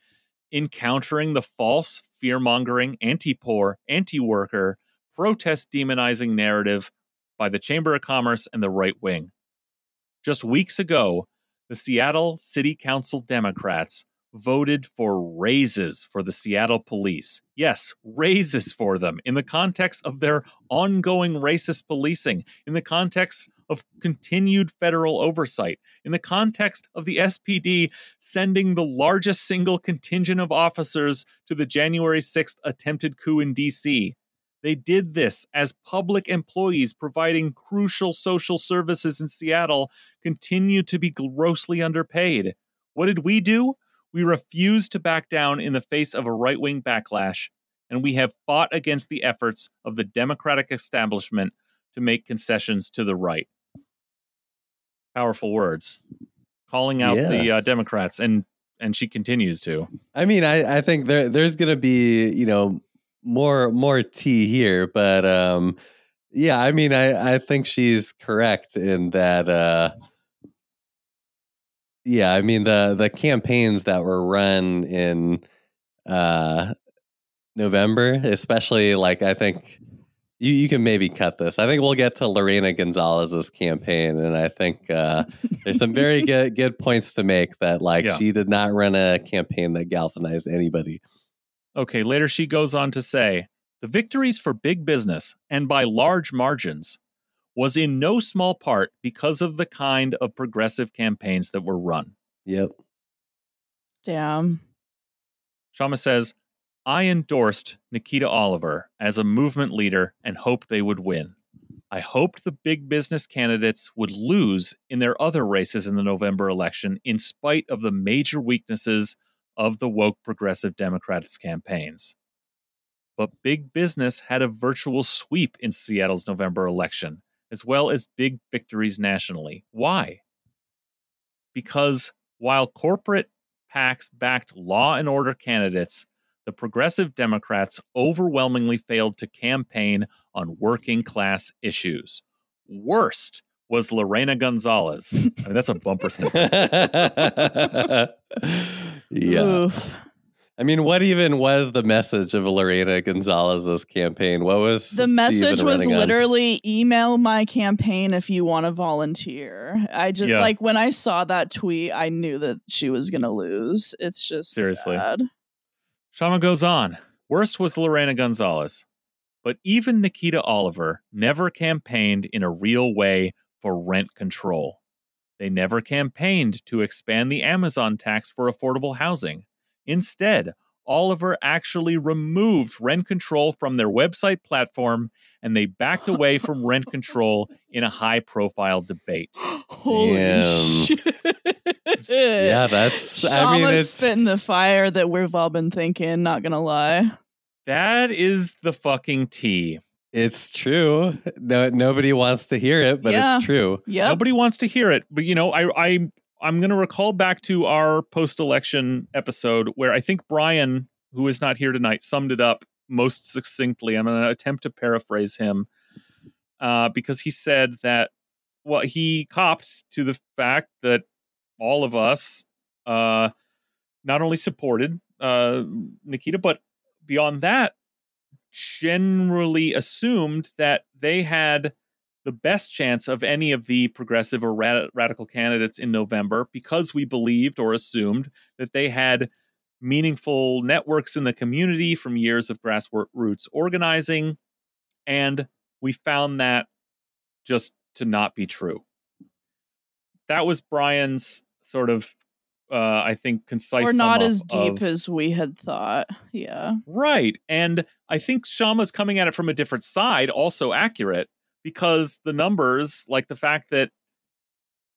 in countering the false, fear mongering, anti poor, anti worker, protest demonizing narrative by the Chamber of Commerce and the right wing. Just weeks ago, the Seattle City Council Democrats voted for raises for the Seattle police. Yes, raises for them in the context of their ongoing racist policing, in the context of continued federal oversight, in the context of the SPD sending the largest single contingent of officers to the January 6th attempted coup in DC. They did this as public employees providing crucial social services in Seattle continue to be grossly underpaid. What did we do? We refused to back down in the face of a right wing backlash, and we have fought against the efforts of the Democratic establishment to make concessions to the right. Powerful words, calling out Yeah. the uh, Democrats, and and she continues to. I mean, I, I think there there's gonna be you know more more tea here, but um, yeah, I mean, I I think she's correct in that. Uh, yeah, I mean the the campaigns that were run in uh, November, especially like I think you you can maybe cut this. I think we'll get to Lorena Gonzalez's campaign, and I think uh, there's some very good good points to make that like Yeah. she did not run a campaign that galvanized anybody. Okay, later she goes on to say the victories for big business, and by large margins, was in no small part because of the kind of progressive campaigns that were run. Yep. Damn. Kshama says, I endorsed Nikkita Oliver as a movement leader and hoped they would win. I hoped the big business candidates would lose in their other races in the November election in spite of the major weaknesses of the woke progressive Democrats' campaigns. But big business had a virtual sweep in Seattle's November election, as well as big victories nationally. Why? Because while corporate PACs backed law and order candidates, the progressive Democrats overwhelmingly failed to campaign on working class issues. Worst was Lorena Gonzalez. I mean, that's a bumper sticker. yeah. Oof. I mean, what even was the message of Lorena Gonzalez's campaign? What was The message was running on? literally email my campaign if you want to volunteer. I just Yeah. like when I saw that tweet, I knew that she was gonna lose. It's just Seriously. bad. Kshama goes on. Worst was Lorena Gonzalez. But even Nikkita Oliver never campaigned in a real way for rent control. They never campaigned to expand the Amazon tax for affordable housing. Instead, Oliver actually removed rent control from their website platform and they backed away from rent control in a high profile debate. Holy Damn. shit. Yeah, that's. I mean, it's spitting the fire that we've all been thinking, not gonna lie. That is the fucking tea. It's true. No, nobody wants to hear it, but Yeah. it's true. Yep. Nobody wants to hear it, but you know, I I I'm going to recall back to our post-election episode where I think Brian, who is not here tonight, summed it up most succinctly. I'm going to attempt to paraphrase him uh, because he said that well, he copped to the fact that all of us uh, not only supported uh, Nikkita, but beyond that, generally assumed that they had the best chance of any of the progressive or rad- radical candidates in November because we believed or assumed that they had meaningful networks in the community from years of grassroots organizing. And we found that just to not be true. That was Brian's sort of, uh, I think, concise. Or not as deep of- as we had thought. Yeah. Right. And I think Kshama's coming at it from a different side, also accurate, because the numbers, like the fact that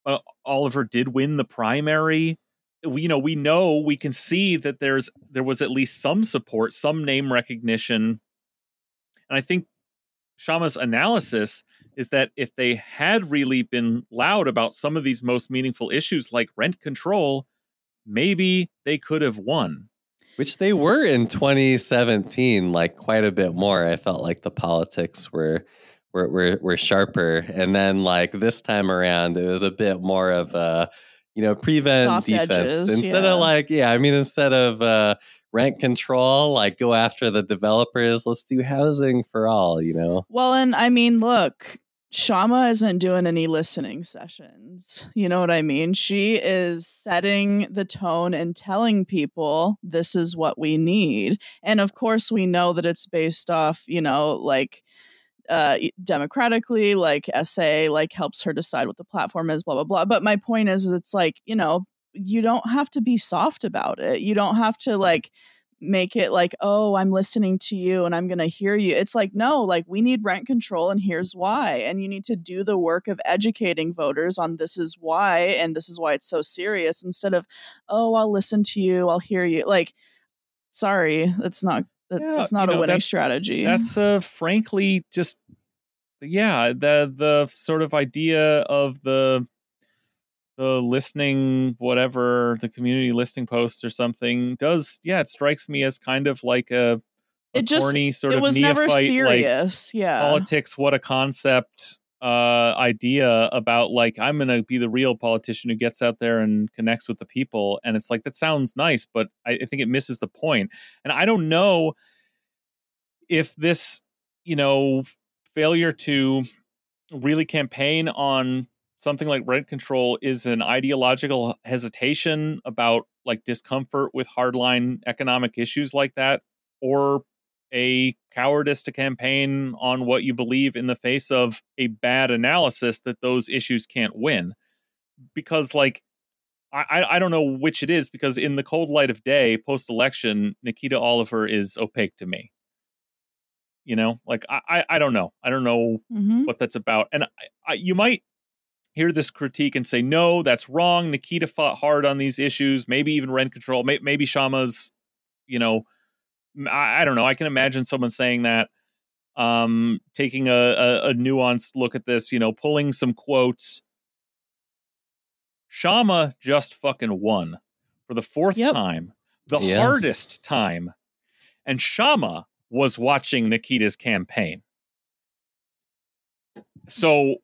uh, Oliver did win the primary, we, you know, we know we can see that there's there was at least some support, some name recognition. And I think Kshama's analysis is that if they had really been loud about some of these most meaningful issues like rent control, maybe they could have won. Which they were in 2017, like quite a bit more. I felt like the politics were were were, were sharper, and then like this time around, it was a bit more of a you know prevent Soft defense edges, instead yeah. of like yeah. I mean, instead of uh, rent control, like go after the developers. Let's do housing for all. You know. Well, and I mean, look, Kshama isn't doing any listening sessions. You know what I mean? She is setting the tone and telling people this is what we need. And of course, we know that it's based off, you know, like uh democratically like SA like helps her decide what the platform is blah blah blah but my point is, is it's like you know you don't have to be soft about it you don't have to like make it like oh i'm listening to you and i'm going to hear you. It's like no like we need rent control and here's why and you need to do the work of educating voters on this is why and this is why it's so serious instead of oh i'll listen to you i'll hear you. Like sorry that's not that, Yeah, that's not you a know, winning that's- strategy. That's uh frankly just yeah, the the sort of idea of the the listening whatever, the community listening post or something does yeah, it strikes me as kind of like a, a It just- corny sort it of was never neophyte like serious yeah. politics what a concept uh idea about like i'm gonna be the real politician who gets out there and connects with the people. And it's like that sounds nice but i, I think it misses the point. And i don't know if this you know failure to really campaign on something like rent control is an ideological hesitation about like discomfort with hardline economic issues like that or a cowardice to campaign on what you believe in the face of a bad analysis that those issues can't win. Because like I, I- don't know which it is because in the cold light of day post election nikkita oliver is opaque to me. You know like I, I i don't know. I don't know hmm what that's about. And I, I, you might hear this critique and say no that's wrong. Nikkita fought hard on these issues. Maybe even rent control. May, maybe kshama's you know I don't know. I can imagine someone saying that um taking a, a, a nuanced look at this you know pulling some quotes. Kshama just fucking won for the fourth Yep. time the Yeah. hardest time and kshama was watching nikkita's campaign. So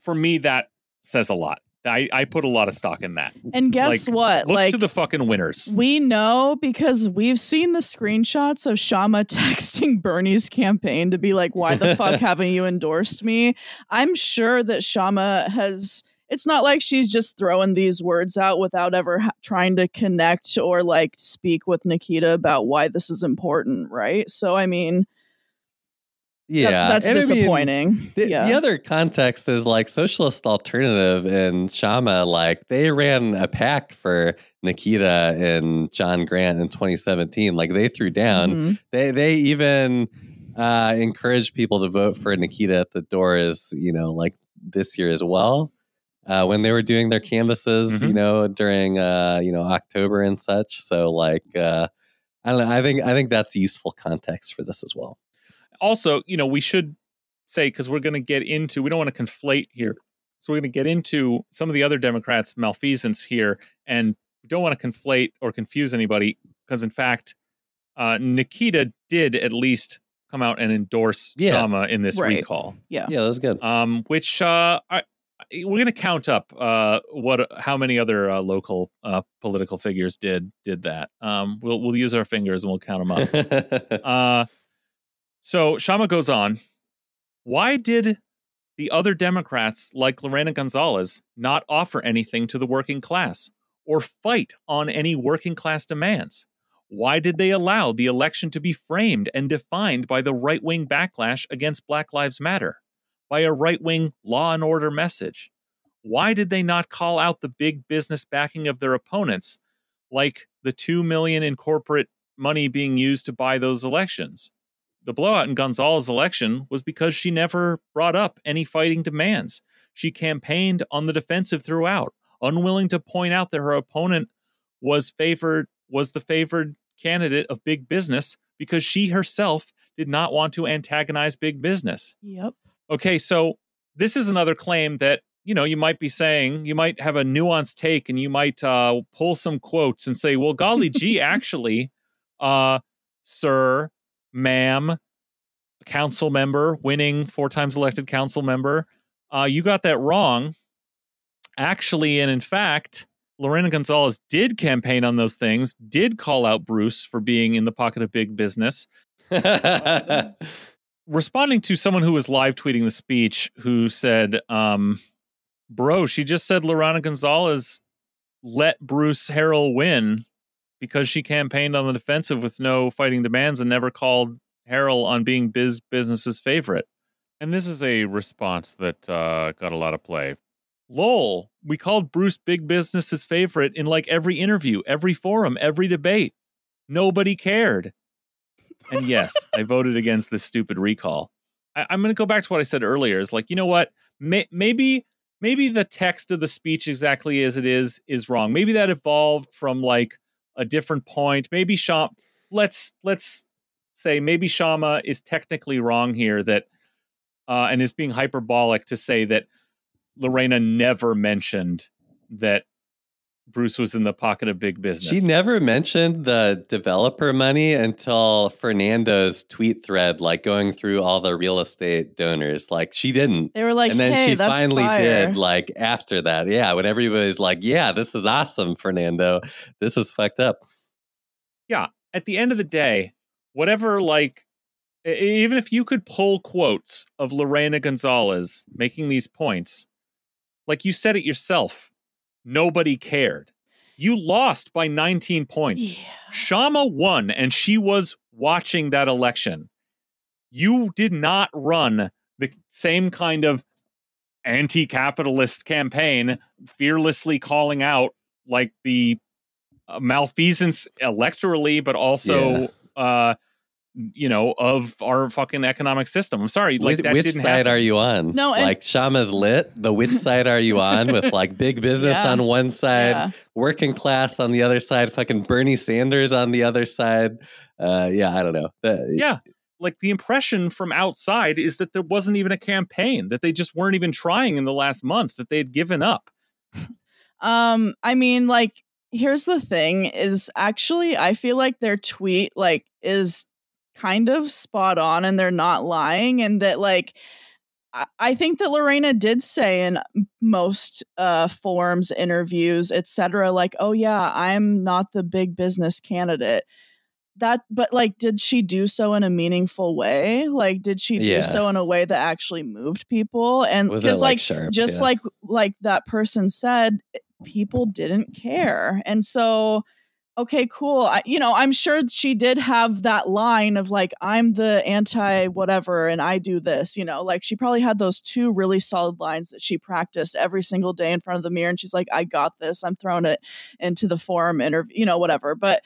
for me that says a lot i, I put a lot of stock in that and guess Like, what look like to the fucking winners We know because we've seen the screenshots of Kshama texting Bernie's campaign to be like, why the fuck haven't you endorsed me? I'm sure that Kshama has it's not like she's just throwing these words out without ever ha- trying to connect or like speak with Nikkita about why this is important, right? So I mean, that- Yeah, that's and I mean, disappointing. The, yeah. the other context is like Socialist Alternative and Kshama, like they ran a pack for Nikkita and Jon Grant in 2017. Like they threw down. Mhm. They they even uh, encouraged people to vote for Nikkita at the doors. You know, like this year as well. Uh, when they were doing their canvases, you Mhm. know, during uh, you know October and such. So like, uh, I don't know. I think I think that's useful context for this as well. Also, you know, we should say because we're going to get into we don't want to conflate here. So we're going to get into some of the other Democrats' malfeasance here, and we don't want to conflate or confuse anybody because, in fact, uh, Nikkita did at least come out and endorse Yeah. Kshama in this Right. recall, yeah. Yeah, that's good. um, which uh, I, we're going to count up uh, what how many other uh, local uh, political figures did did that. Um, we'll we'll use our fingers and we'll count them up. So Kshama goes on. Why did the other Democrats, like Lorena Gonzalez, not offer anything to the working class or fight on any working class demands? Why did they allow the election to be framed and defined by the right wing backlash against Black Lives Matter, by a right wing law and order message? Why did they not call out the big business backing of their opponents, like the two million in corporate money being used to buy those elections? The blowout in Gonzalez's election was because she never brought up any fighting demands. She campaigned on the defensive throughout, unwilling to point out that her opponent was favored was the favored candidate of big business because she herself did not want to antagonize big business. Yep. Okay, so this is another claim that you know you might be saying you might have a nuanced take and you might uh, pull some quotes and say, "Well, golly gee, actually, uh, sir, ma'am, council member, winning four times elected council member, uh, you got that wrong." Actually, and in fact, Lorena Gonzalez did campaign on those things, did call out Bruce for being in the pocket of big business, responding to someone who was live tweeting the speech who said, um, Bro, she just said Lorena Gonzalez let Bruce Harrell win because she campaigned on the defensive with no fighting demands and never called Harrell on being biz business's favorite. And this is a response that uh, got a lot of play. Lol, we called Bruce big business's favorite in like every interview, every forum, every debate. Nobody cared. And yes, I voted against this stupid recall. I, I'm going to go back to what I said earlier. Is like, you know what? May, maybe, maybe the text of the speech exactly as it is is wrong. Maybe that evolved from like a different point. Maybe Kshama. Let's let's say maybe Kshama is technically wrong here that, uh, and is being hyperbolic to say that Lorena never mentioned that Bruce was in the pocket of big business. She never mentioned the developer money until Fernando's tweet thread, like going through all the real estate donors. Like she didn't. They were like, and then hey, she that's finally fire. did, like after that. Yeah, when everybody's like, yeah, this is awesome, Fernando. This is fucked up. Yeah. At the end of the day, whatever, like, even if you could pull quotes of Lorena Gonzalez making these points, like you said it yourself, nobody cared. You lost by 19 points. Yeah. Kshama won, and she was watching that election. You did not run the same kind of anti capitalist campaign, fearlessly calling out like the uh, malfeasance electorally, but also, uh, you know, of our fucking economic system. I'm sorry, like which that which didn't side happen. are you on? No, and- like Kshama's lit. The which side are you on? With like big business Yeah. on one side, Yeah. working class on the other side, fucking Bernie Sanders on the other side. Uh, yeah, I don't know. The- Yeah. Like the impression from outside is that there wasn't even a campaign, that they just weren't even trying in the last month, that they had given up. Um, I mean, like, here's the thing: is actually, I feel like their tweet like is kind of spot on, and they're not lying, and that like. I- think that Lorena did say in most uh, forums, interviews, etc., like, "Oh yeah, I'm not the big business candidate." that but like did she do so in a meaningful way like did she do Yeah. so in a way that actually moved people and because like, like sharp? just Yeah. like like that person said people didn't care and so okay cool I, you know i'm sure she did have that line of like i'm the anti whatever and i do this you know like she probably had those two really solid lines that she practiced every single day in front of the mirror and she's like i got this i'm throwing it into the forum interview you know whatever but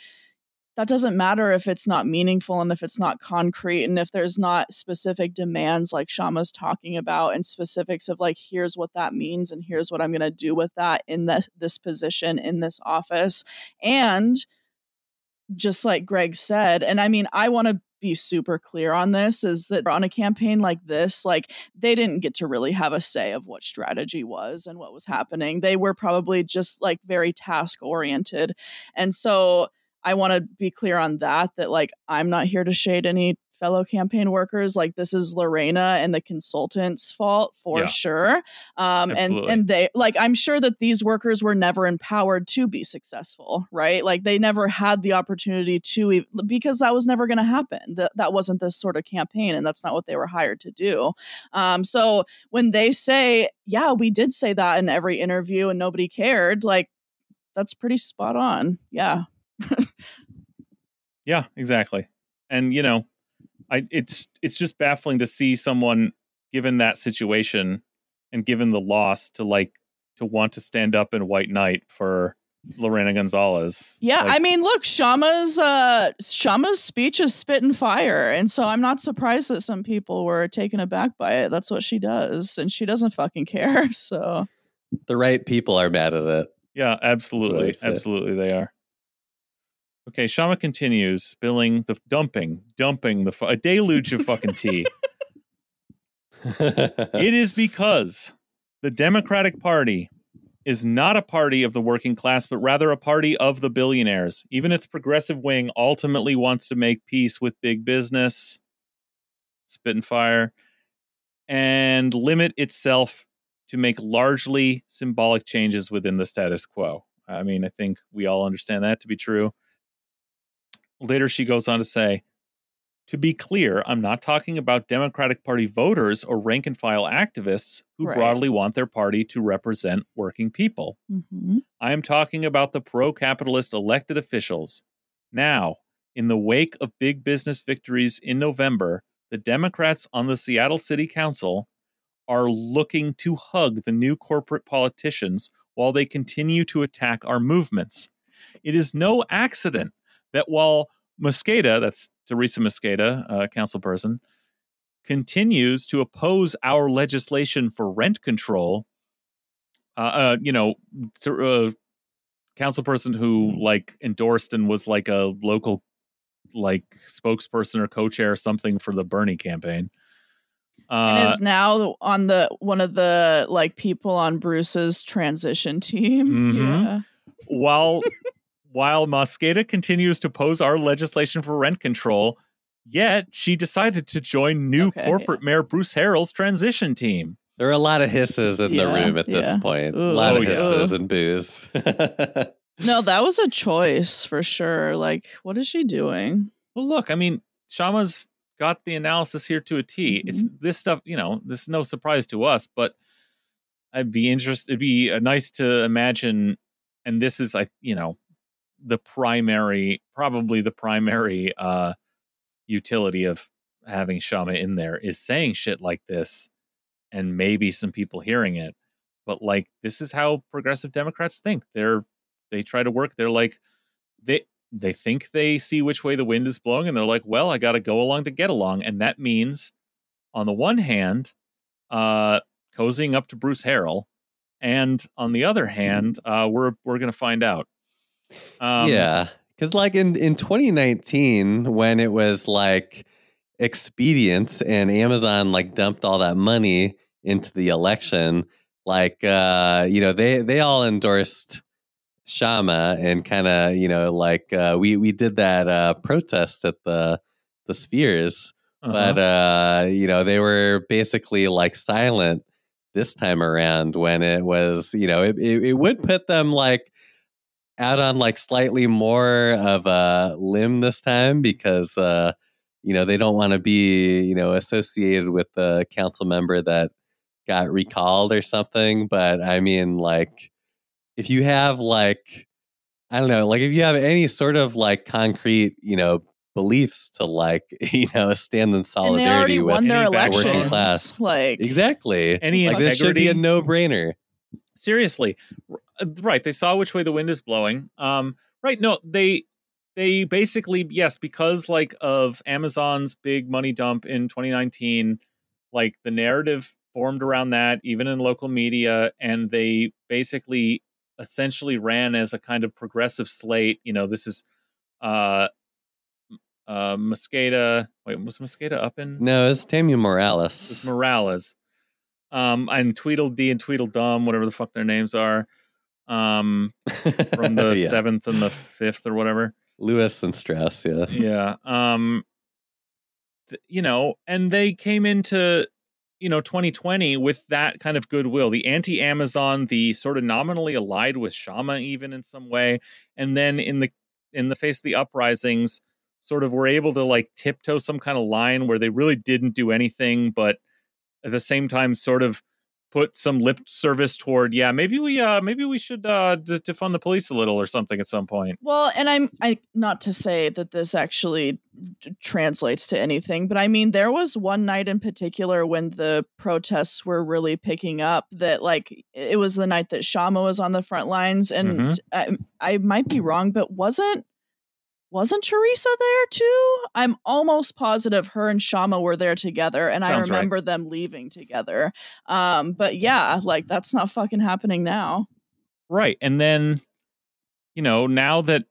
that doesn't matter if it's not meaningful and if it's not concrete and if there's not specific demands like Kshama's talking about and specifics of like here's what that means and here's what I'm going to do with that in this this position in this office. And just like Greg said and I mean I want to be super clear on this is that on a campaign like this like they didn't get to really have a say of what strategy was and what was happening. They were probably just like very task oriented and so I want to be clear on that that like I'm not here to shade any fellow campaign workers like this is Lorena and the consultants fault for Yeah. sure um and Absolutely. and they like I'm sure that these workers were never empowered to be successful right? Like they never had the opportunity to because that was never going to happen. That that wasn't this sort of campaign and that's not what they were hired to do. Um so when they say yeah we did say that in every interview and nobody cared like that's pretty spot on. Yeah Yeah, exactly. And you know, I it's it's just baffling to see someone given that situation and given the loss to like to want to stand up in white knight for Lorena Gonzalez. Yeah, Like, I mean, look, Kshama's uh Kshama's speech is spit and fire, and so I'm not surprised that some people were taken aback by it. That's what she does, and she doesn't fucking care. So the right people are mad at it. yeah, absolutely, I'd absolutely, they are. Okay, Kshama continues spilling the dumping, dumping the a deluge of fucking tea. it is because the Democratic Party is not a party of the working class, but rather a party of the billionaires. Even its progressive wing ultimately wants to make peace with big business, spit and fire, and limit itself to make largely symbolic changes within the status quo. I mean, I think we all understand that to be true. Later, she goes on to say, to be clear, I'm not talking about Democratic Party voters or rank and file activists who Right. broadly want their party to represent working people. mhm. I am talking about the pro capitalist elected officials. Now, in the wake of big business victories in November, the Democrats on the Seattle City Council are looking to hug the new corporate politicians while they continue to attack our movements. It is no accident that while Mosqueda, that's Teresa Mosqueda, uh, council person, continues to oppose our legislation for rent control, uh, uh, you know, to, uh, council person who like endorsed and was like a local like spokesperson or co-chair or something for the Bernie campaign. and Uh, is now on the one of the like people on Bruce's transition team. Mhm. Yeah. while while Mosqueda continues to oppose our legislation for rent control, yet she decided to join new Okay, corporate mayor Bruce Harrell's transition team. there are a lot of hisses in the room at this point. Ooh. a lot Oh, of yeah. hisses and booze. No, that was a choice for sure. Like, what is she doing? Well, look, I mean, Kshama's got the analysis here to a T. It's this stuff, you know, this is no surprise to us, but I'd be interested. It'd be uh, nice to imagine, and this is, I, you know, the primary, probably the primary uh utility of having Kshama in there is saying shit like this, and maybe some people hearing it. But like, this is how progressive Democrats think. They're they try to work. They're like they they think they see which way the wind is blowing and they're like well i got to go along to get along and that means on the one hand uh cozying up to bruce harrell and on the other hand uh we're we're gonna find out um yeah, because like in in 2019, when it was like expedient and Amazon like dumped all that money into the election, like uh, you know they they all endorsed Kshama and kind of you know like uh, we we did that uh, protest at the the Spheres, uh-huh. but uh, you know they were basically like silent this time around when it was you know it, it, it would put them like out on like slightly more of a limb this time because uh, you know they don't want to be you know associated with the council member that got recalled or something. But I mean, like, if you have like, I don't know, like if you have any sort of like concrete, you know, beliefs to like, you know, stand in and they already solidarity with won their any background. elections. Working class. Like exactly, Any like this should be a no brainer. seriously R- right they saw which way the wind is blowing um right no they they basically yes because like of amazon's big money dump in 2019 like the narrative formed around that even in local media and they basically essentially ran as a kind of progressive slate you know this is uh uh mosqueda wait was mosqueda up in No, it's Tammy it's Morales. Morales. Um, and Tweedledee and Tweedledum, whatever the fuck their names are, um, from the Yeah. seventh and the fifth or whatever. Lewis and Strauss, yeah. Yeah. Um, th- you know, and they came into you know 2020 with that kind of goodwill, the anti-Amazon, the sort of nominally allied with Kshama, even in some way, and then in the in the face of the uprisings, sort of were able to like tiptoe some kind of line where they really didn't do anything, but at the same time, sort of put some lip service toward, yeah, maybe we uh maybe we should uh d- defund the police a little or something at some point. Well, and I'm I not to say that this actually d- translates to anything, but I mean there was one night in particular when the protests were really picking up that like it was the night that Kshama was on the front lines and Mhm. I, I might be wrong, but wasn't wasn't Teresa there too? I'm almost positive her and Kshama were there together and I Sounds right. remember them leaving together. Um but yeah, like that's not fucking happening now. Right. And then, you know, now that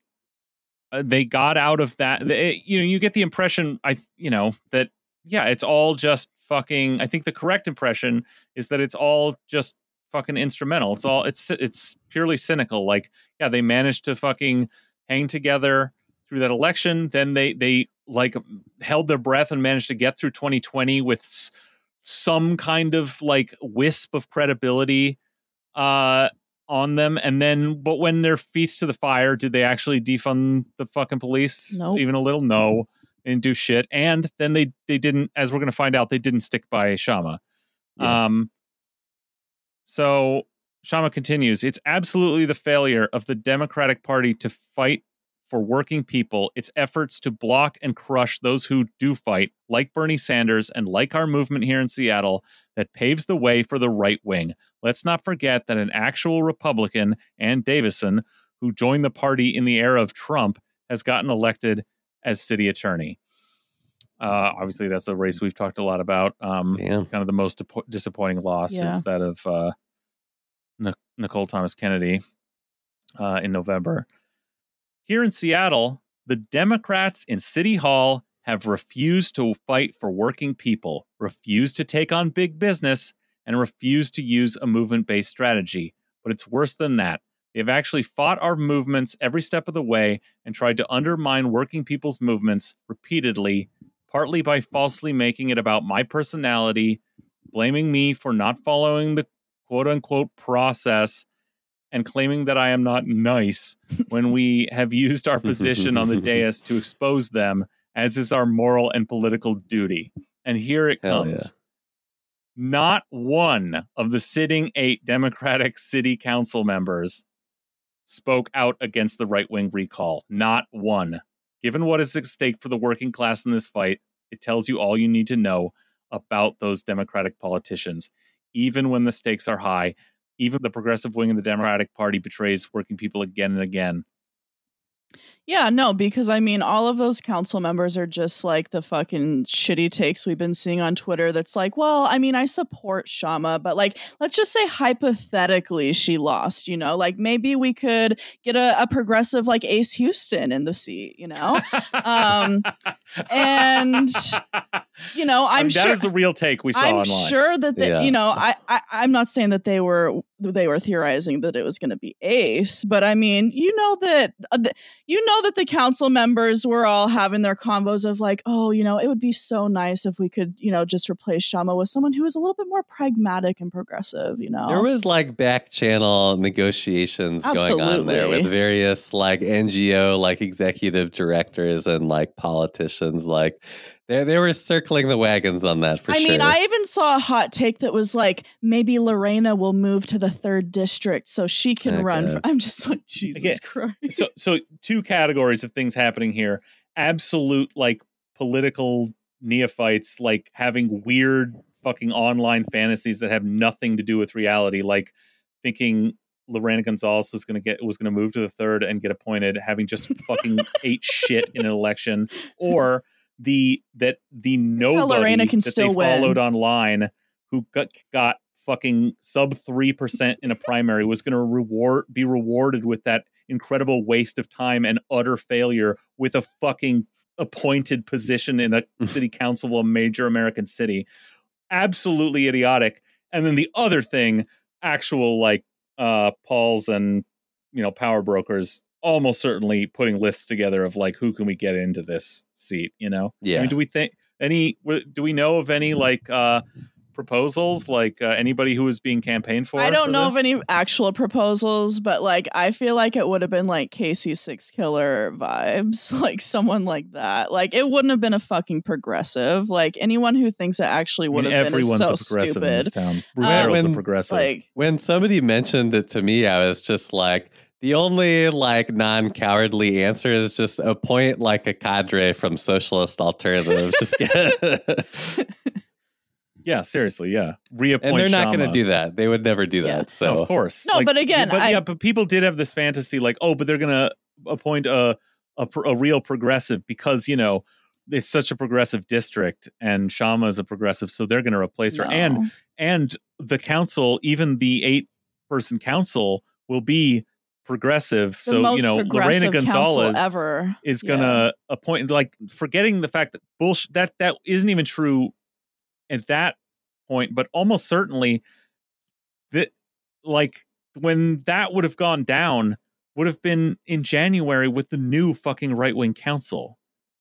uh, they got out of that, they, you know, you get the impression, I, you know, that, yeah, it's all just fucking, I think the correct impression is that it's all just fucking instrumental. It's all, it's, it's purely cynical. Like, yeah, they managed to fucking hang together through that election. Then they, they like held their breath and managed to get through 2020 with s- some kind of like wisp of credibility. Uh, on them and then but when their feet's to the fire did they actually defund the fucking police Nope. even a little no they didn't do shit and then they they didn't as we're going to find out they didn't stick by kshama Yeah. um so kshama continues it's absolutely the failure of the democratic party to fight for working people its efforts to block and crush those who do fight like bernie sanders and like our movement here in seattle that paves the way for the right wing let's not forget that an actual Republican, Ann Davison, who joined the party in the era of Trump, has gotten elected as city attorney. Uh, obviously, that's a race we've talked a lot about. Um, Damn. kind of the most depo- disappointing loss Yeah. is that of uh, Nic- Nicole Thomas Kennedy uh, in November. Here in Seattle, the Democrats in City Hall have refused to fight for working people, refused to take on big business, and refused to use a movement based strategy. But it's worse than that. They've actually fought our movements every step of the way and tried to undermine working people's movements repeatedly, partly by falsely making it about my personality, blaming me for not following the quote unquote process, and claiming that I am not nice when we have used our position on the dais to expose them, as is our moral and political duty. And here it Hell comes. yeah. Not one of the sitting eight Democratic city council members spoke out against the right wing recall. Not one. Given what is at stake for the working class in this fight, it tells you all you need to know about those Democratic politicians. Even when the stakes are high, even the progressive wing of the Democratic Party betrays working people again and again. Yeah, no, because I mean, all of those council members are just like the fucking shitty takes we've been seeing on Twitter. That's like, well, I mean, I support Kshama, but like, let's just say hypothetically she lost, you know, like maybe we could get a, a progressive like Ace Houston in the seat, you know? Um, and, You know, I'm sure. that is a real take we saw I'm online. sure that they, Yeah. you know, I, I I'm not saying that they were they were theorizing that it was going to be Ace, but I mean, you know that uh, th- you know know that the council members were all having their combos of like, oh, you know, it would be so nice if we could, you know, just replace Kshama with someone who is a little bit more pragmatic and progressive, you know. There was like back channel negotiations going on there with various like NGO like executive directors and like politicians. Like they they were circling the wagons on that for I sure. I mean, I even saw a hot take that was like, maybe Lorena will move to the third district so she can Oh, run. For, I'm just like, Jesus Again, Christ. so so two categories of things happening here absolute like political neophytes like having weird fucking online fantasies that have nothing to do with reality like thinking Lorena Gonzalez was going to get was going to move to the third and get appointed having just fucking ate shit in an election or the that the nobody can that still they win. followed online who got got fucking sub 3% in a primary was going to reward be rewarded with that incredible waste of time and utter failure with a fucking appointed position in a city council of a major American city. Absolutely idiotic. And then the other thing, actual like uh Paul's and you know power brokers almost certainly putting lists together of like who can we get into this seat, you know? I yeah. mean, do we think any do we know of any like uh proposals like uh, anybody who was being campaigned for I don't for know of any actual proposals, but like I feel like it would have been like Casey Sixkiller vibes, like someone like that. Like it wouldn't have been a fucking progressive. Like anyone who thinks it actually I would mean, have been is so a progressive in this stupid. town. Bruce Harrell's a when, progressive. Like when somebody mentioned it to me, I was just like, the only like non-cowardly answer is just appoint like a cadre from socialist alternative. just get, yeah, seriously, yeah. Reappoint and they're not going to do that. They would never do Yeah. that. So of course. No, but again, but I- yeah, but people did have this fantasy, like, oh, but they're gonna appoint a a, a real progressive because you know it's such a progressive district, and Kshama is a progressive, so they're gonna replace her, and and the council, even the eight person council, will be progressive. the so most you know, Lorena progressive Gonzalez ever is gonna appoint like forgetting the fact that bullshit that that isn't even true at that point, but almost certainly that like when that would have gone down would have been in January with the new fucking right wing council.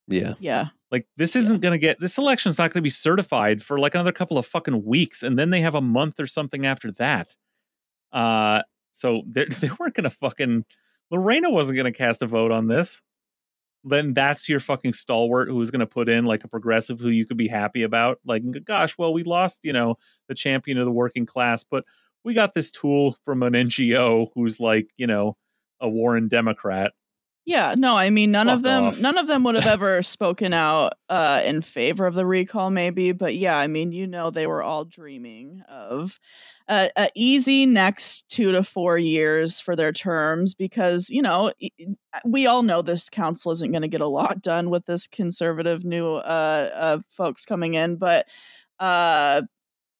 yeah. Yeah. Like this isn't gonna get this election's not gonna be certified for like another couple of fucking weeks, and then they have a month or something after that. Uh so they they weren't gonna fucking Lorena wasn't gonna cast a vote on this. Then that's your fucking stalwart who is gonna put in like a progressive who you could be happy about. Like, gosh, well, we lost, you know, the champion of the working class, but we got this tool from an NGO who's like, you know, a Warren Democrat. Yeah, no, I mean none of them off. none of them would have ever spoken out uh in favor of the recall maybe, but yeah, I mean, you know they were all dreaming of a, a easy next 2 to 4 years for their terms because, you know, e- we all know this council isn't going to get a lot done with this conservative new uh, uh folks coming in, but uh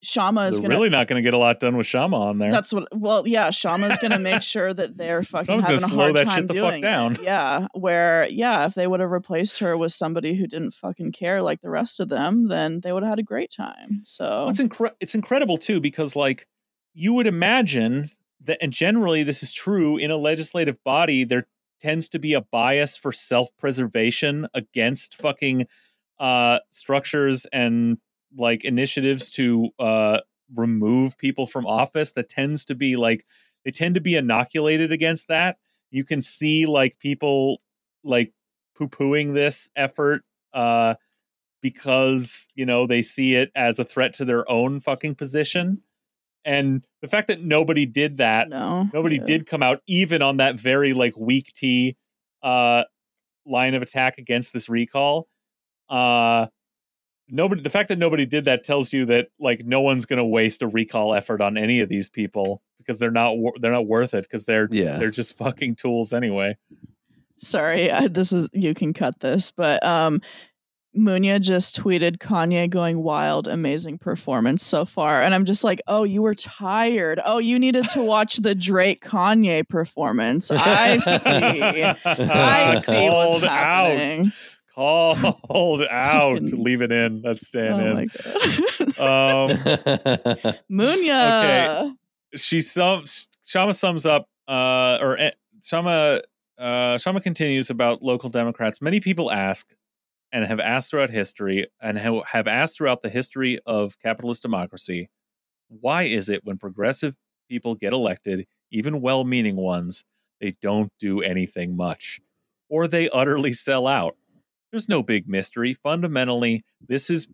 Kshama is going to really not going to get a lot done with Kshama on there. That's what. Well, yeah, Kshama's gonna make sure that they're fucking Kshama's gonna having a hard that time shit the fuck doing down. it. Yeah, where yeah, if they would have replaced her with somebody who didn't fucking care like the rest of them, then they would have had a great time. So Well, it's incre- it's incredible too because like you would imagine that and generally this is true in a legislative body there tends to be a bias for self-preservation against fucking uh structures and like initiatives to uh remove people from office. That tends to be like they tend to be inoculated against that. You can see like people like poo-pooing this effort uh because you know they see it as a threat to their own fucking position and the fact that nobody did that no, nobody yeah. did come out even on that very like weak t uh line of attack against this recall uh nobody the fact that nobody did that tells you that like no one's going to waste a recall effort on any of these people because they're not they're not worth it because they're Yeah. they're just fucking tools anyway Sorry, I, this is you can cut this, but um. Munya just tweeted Kanye going wild, amazing performance so far. And I'm just like, oh, you were tired. Oh, you needed to watch the Drake Kanye performance. I see. I see what's Called out. happening. Called out. Leave it in. That's staying Oh in. Um, Munya. she sums Kshama sums up uh or eh, Kshama uh, Kshama continues about local Democrats. Many people ask and have asked throughout history and have asked throughout the history of capitalist democracy why is it when progressive people get elected, even well meaning ones, they don't do anything much or they utterly sell out? There's no big mystery. Fundamentally, this is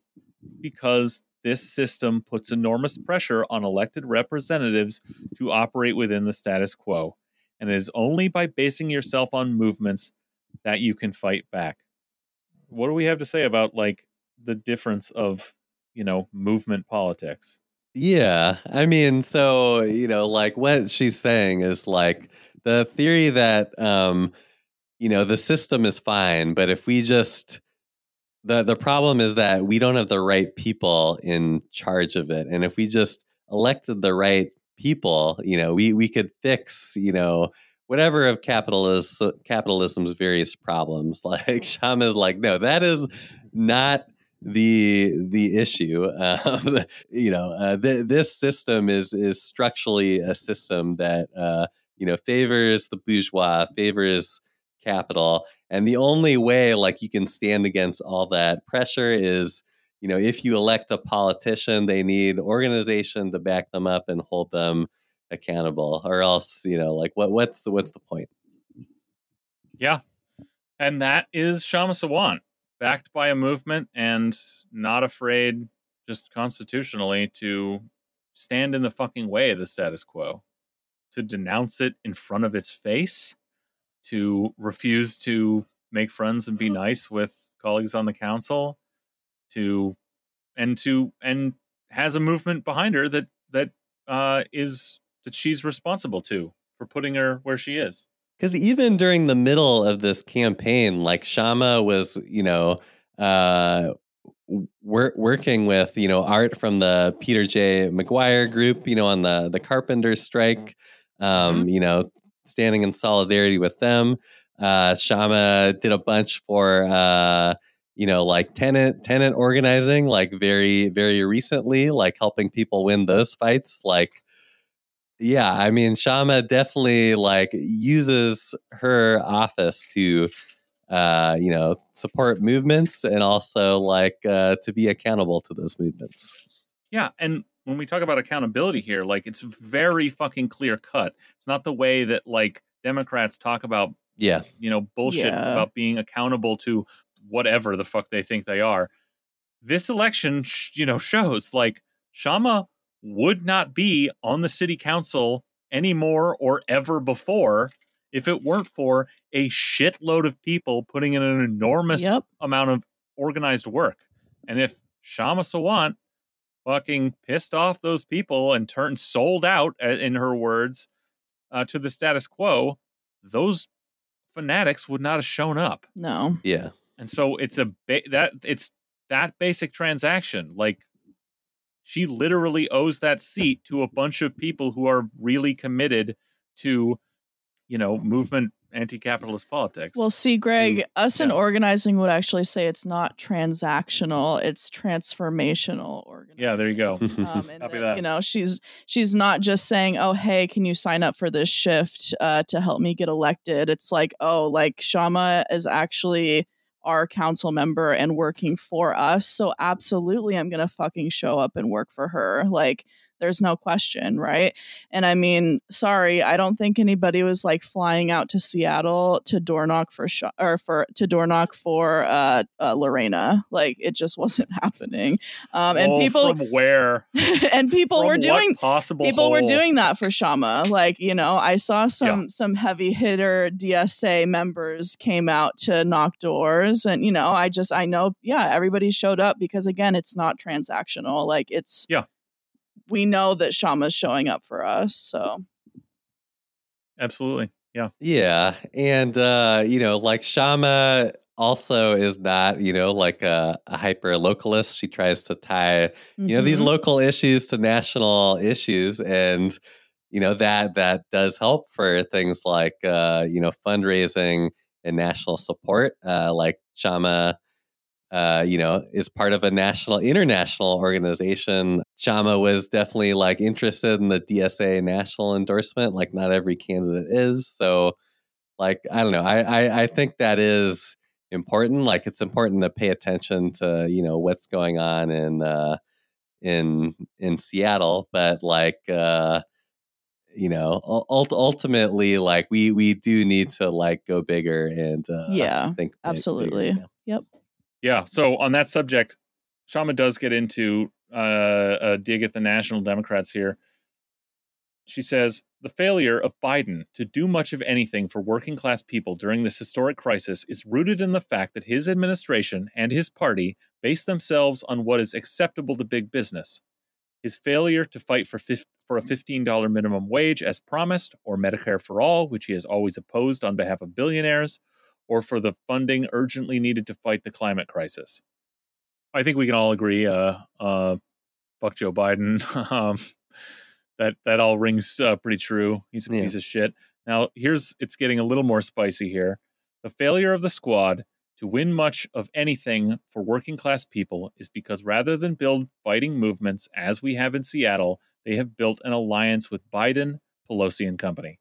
because this system puts enormous pressure on elected representatives to operate within the status quo. And it is only by basing yourself on movements that you can fight back. What do we have to say about like the difference of, you know, movement politics? Yeah. I mean, so, you know, like what she's saying is like the theory that um, you know, the system is fine, but if we just the the problem is that we don't have the right people in charge of it. And if we just elected the right people, you know, we we could fix, you know, whatever of capitalism capitalism's various problems. Like Kshama's like, no, that is not the the issue. Um, you know, uh, th- this system is is structurally a system that uh, you know favors the bourgeois, favors capital, and the only way like you can stand against all that pressure is you know if you elect a politician, they need organization to back them up and hold them accountable, or else you know like what what's the what's the point? Yeah. And that is Kshama Sawant, backed by a movement and not afraid, just constitutionally, to stand in the fucking way of the status quo, to denounce it in front of its face, to refuse to make friends and be nice with colleagues on the council, to and to and has a movement behind her that that uh is that she's responsible to for putting her where she is. Because even during the middle of this campaign, like Kshama was, you know, uh, wor- working with, you know, art from the Peter J. McGuire group, you know, on the the Carpenters strike, um, you know, standing in solidarity with them. Uh, Kshama did a bunch for, uh, you know, like tenant tenant organizing, like very very recently, like helping people win those fights, like yeah, I mean, Kshama definitely like uses her office to, uh, you know, support movements and also like uh, to be accountable to those movements. Yeah, and when we talk about accountability here, like it's very fucking clear cut. It's not the way that like Democrats talk about, Yeah, you know, bullshit Yeah. about being accountable to whatever the fuck they think they are. This election, sh- you know, shows like Kshama would not be on the city council anymore or ever before if it weren't for a shitload of people putting in an enormous Yep. amount of organized work. And if Kshama Sawant fucking pissed off those people and turned sold out, in her words, uh, to the status quo, those fanatics would not have shown up. No. yeah, And so it's a ba- that it's that basic transaction. Like she literally owes that seat to a bunch of people who are really committed to, you know, movement anti-capitalist politics. Well, see, Greg, us in organizing would actually say it's not transactional; it's transformational organizing. yeah, there you go. Um, and that. You know, she's she's not just saying, "Oh, hey, can you sign up for this shift uh, to help me get elected?" It's like, "Oh, like Kshama is actually our council member and working for us, so absolutely, I'm gonna fucking show up and work for her." Like, there's no question, right? And I mean, sorry, I don't think anybody was like flying out to Seattle to door knock for Sha or for to door knock for uh, uh, Lorena. Like, it just wasn't happening. Um, and Oh, people from where and people From were doing possible people were doing that for Kshama. Like, you know, I saw some some heavy hitter DSA members came out to knock doors and you know, I just I know yeah, everybody showed up because again, it's not transactional. Like it's Yeah. We know that Kshama's showing up for us. So absolutely. Yeah. yeah, and uh, you know, like Kshama also is not, you know, like a, a hyper localist. She tries to tie you know these mhm. local issues to national issues and you know that that does help for things like uh you know fundraising and national support uh like kshama uh you know is part of a national international organization kshama was definitely like interested in the dsa national endorsement like not every candidate is so like I don't know. I, I I think that is important. Like it's important to pay attention to you know what's going on in uh, in in Seattle, but like uh, you know, ult- ultimately, like we we do need to like go bigger and uh, Yeah, think big- bigger, absolutely. yeah. Yep. Yeah. So on that subject, Kshama does get into uh, a dig at the National Democrats here. She says the failure of Biden to do much of anything for working class people during this historic crisis is rooted in the fact that his administration and his party base themselves on what is acceptable to big business. His failure to fight for for a $15 minimum wage as promised, or Medicare for all, which he has always opposed on behalf of billionaires, or for the funding urgently needed to fight the climate crisis. I think we can all agree. Uh, uh, fuck Joe Biden. um, that that all rings uh, pretty true. He's a Yeah. piece of shit. Now here's it's getting a little more spicy here. The failure of the squad to win much of anything for working class people is because rather than build fighting movements as we have in Seattle, they have built an alliance with Biden, Pelosi, and company.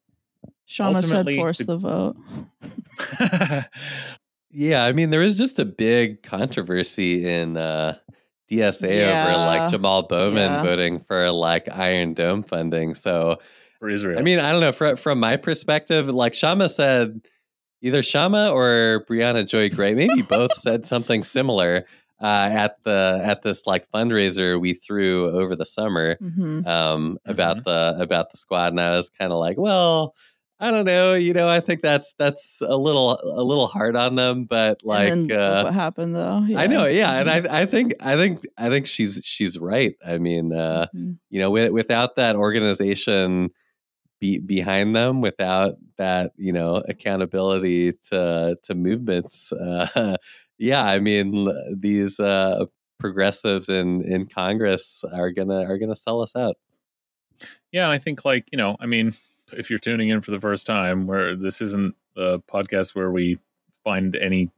Shauna said force the- the vote. Yeah, I mean, there was just a big controversy in uh, DSA over like Jamal Bowman Yeah. voting for like Iron Dome funding. So, for Israel. I mean, I don't know. From from my perspective, like Kshama said, either Kshama or Briahna Joy Gray, maybe both said something similar uh, at the at this like fundraiser we threw over the summer hmm um, about the about the squad, and I was kind of like, well. I don't know. You know, I think that's that's a little a little hard on them, but like and then uh, what happened though. Yeah. I know, yeah, and. I I think I think I think she's she's right. I mean, uh, Mhm. you know, wi- without that organization be, behind them, without that you know accountability to to movements, uh, yeah, I mean, these uh, progressives in in Congress are gonna are gonna sell us out. Yeah, I think like you know, I mean, if you're tuning in for the first time, where this isn't a podcast where we find any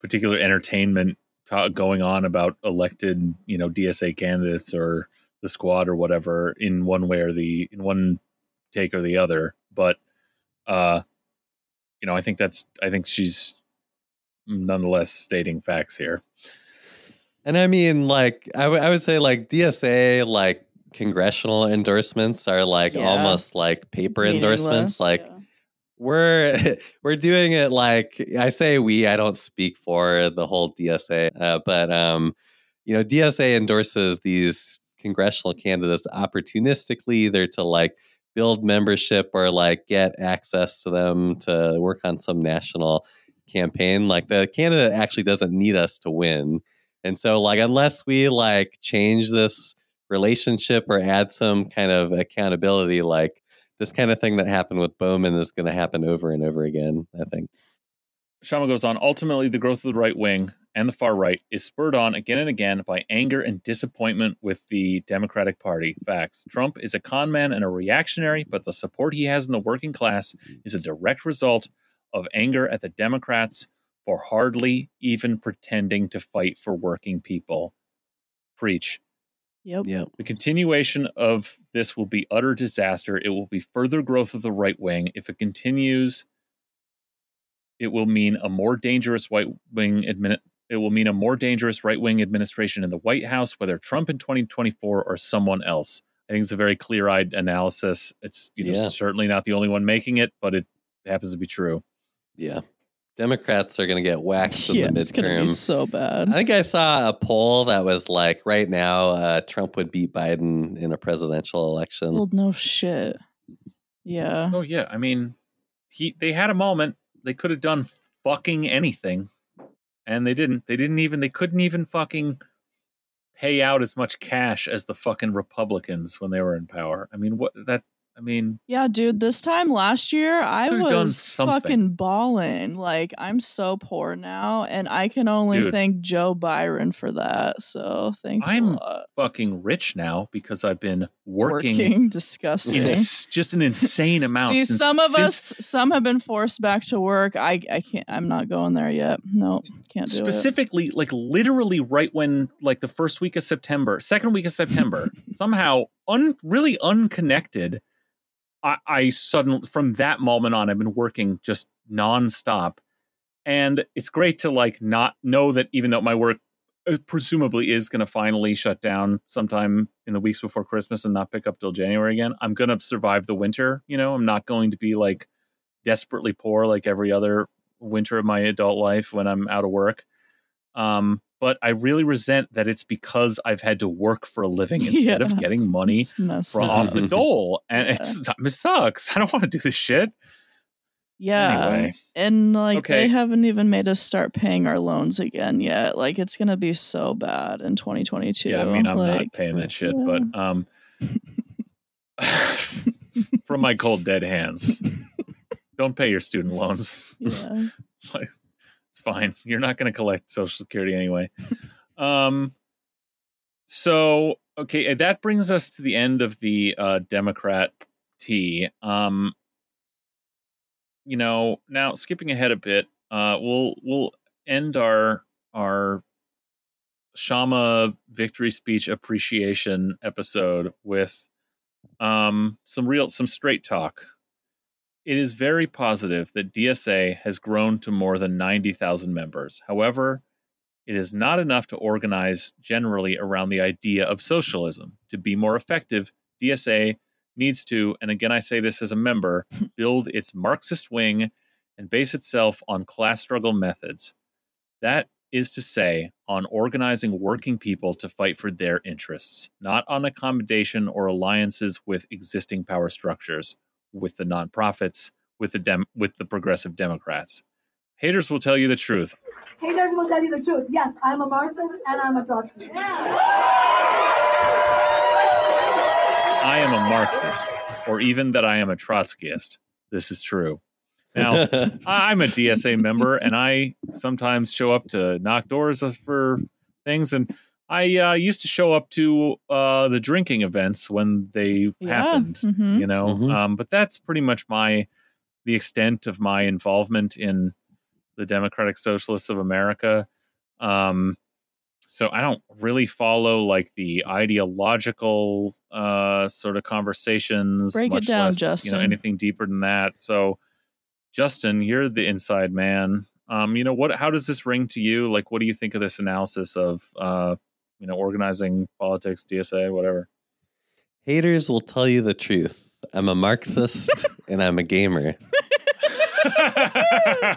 particular entertainment ta- going on about elected, you know, DSA candidates or the squad or whatever in one way or the in one take or the other, but uh, you know, I think that's I think she's nonetheless stating facts here. And I mean, like, I would- I would say, like, DSA, like, congressional endorsements are like Yeah. almost like paper endorsements. Like, yeah. we're we're doing it like I say we. I don't speak for the whole DSA, uh, but um, you know, DSA endorses these congressional candidates opportunistically, either to like build membership or like get access to them to work on some national campaign. Like the candidate actually doesn't need us to win. And so like unless we like change this relationship or add some kind of accountability, like this kind of thing that happened with Bowman is going to happen over and over again, I think. Kshama goes on, ultimately, the growth of the right wing and the far right is spurred on again and again by anger and disappointment with the Democratic Party. Facts. Trump is a con man and a reactionary, but the support he has in the working class mm-hmm. is a direct result of anger at the Democrats for hardly even pretending to fight for working people. Preach. Yep. Yeah. The continuation of this will be utter disaster. It will be further growth of the right wing. If it continues, it will mean a more dangerous white wing admin. It will mean a more dangerous right wing administration in the White House, whether Trump in 2024 or someone else. I think it's a very clear eyed analysis. It's you know Yeah. certainly not the only one making it, but it happens to be true. Yeah. Democrats are going to get waxed in Yeah, the it's gonna be so bad. I think I saw a poll that was like right now uh, Trump would beat Biden in a presidential election. well, no shit. Yeah. Oh yeah, I mean, he they had a moment. They could have done fucking anything, and they didn't. They didn't even. They couldn't even fucking pay out as much cash as the fucking Republicans when they were in power. I mean, what that? I mean, Yeah, dude, this time last year I was fucking balling. Like I'm so poor now and I can only Dude. thank Joe Byron for that. So thanks I'm a lot. fucking rich now because I've been working, Working disgusting. in just an insane amount. See, since- some of since- us some have been forced back to work. I I can't I'm not going there yet. No, can't do it. specifically like literally right when like the first week of september second week of september somehow un really unconnected I, I suddenly from that moment on i've been working just nonstop. And it's great to like not know that even though my work uh, presumably is going to finally shut down sometime in the weeks before Christmas and not pick up till January again, I'm going to survive the winter. You know, I'm not going to be like desperately poor like every other winter of my adult life when I'm out of work. Um, but I really resent that it's because I've had to work for a living instead Yeah. of getting money from off the dole, and Yeah. it sucks. I don't want to do this shit. Yeah. Anyway. And like Okay. they haven't even made us start paying our loans again yet. Like it's gonna be so bad in 2022. Yeah, I mean, I'm not paying that shit, yeah. but um, from my cold dead hands, don't pay your student loans. yeah. It's fine. You're not going to collect Social Security anyway. um, so okay, that brings us to the end of the uh, Democrat T. Um, you know, now skipping ahead a bit, uh, we'll we'll end our our Kshama victory speech appreciation episode with um some real some straight talk. It is very positive that DSA has grown to more than 90,000 members. However, it is not enough to organize generally around the idea of socialism. To be more effective, DSA needs to, and again I say this as a member, build its Marxist wing and base itself on class struggle methods. That is to say, on organizing working people to fight for their interests, not on accommodation or alliances with existing power structures, with the nonprofits, with the dem- with the progressive Democrats. Haters will tell you the truth. Haters will tell you the truth. Yes, I'm a Marxist and I'm a Trotskyist. I am a Marxist, or even that I am a Trotskyist. This is true. Now, I- I'm a DSA member, and I sometimes show up to knock doors for things. And I uh, used to show up to uh, the drinking events when they Yeah. happened. Mhm. You know, Mhm. um, but that's pretty much my the extent of my involvement in the Democratic Socialists of America. Um, so I don't really follow like the ideological uh, sort of conversations. Break it down, less, You know, anything deeper than that. So, Justin, you're the inside man. Um, you know what? How does this ring to you? Like, what do you think of this analysis of, uh, you know, organizing politics, DSA, whatever? Haters will tell you the truth. I'm a Marxist and I'm a gamer.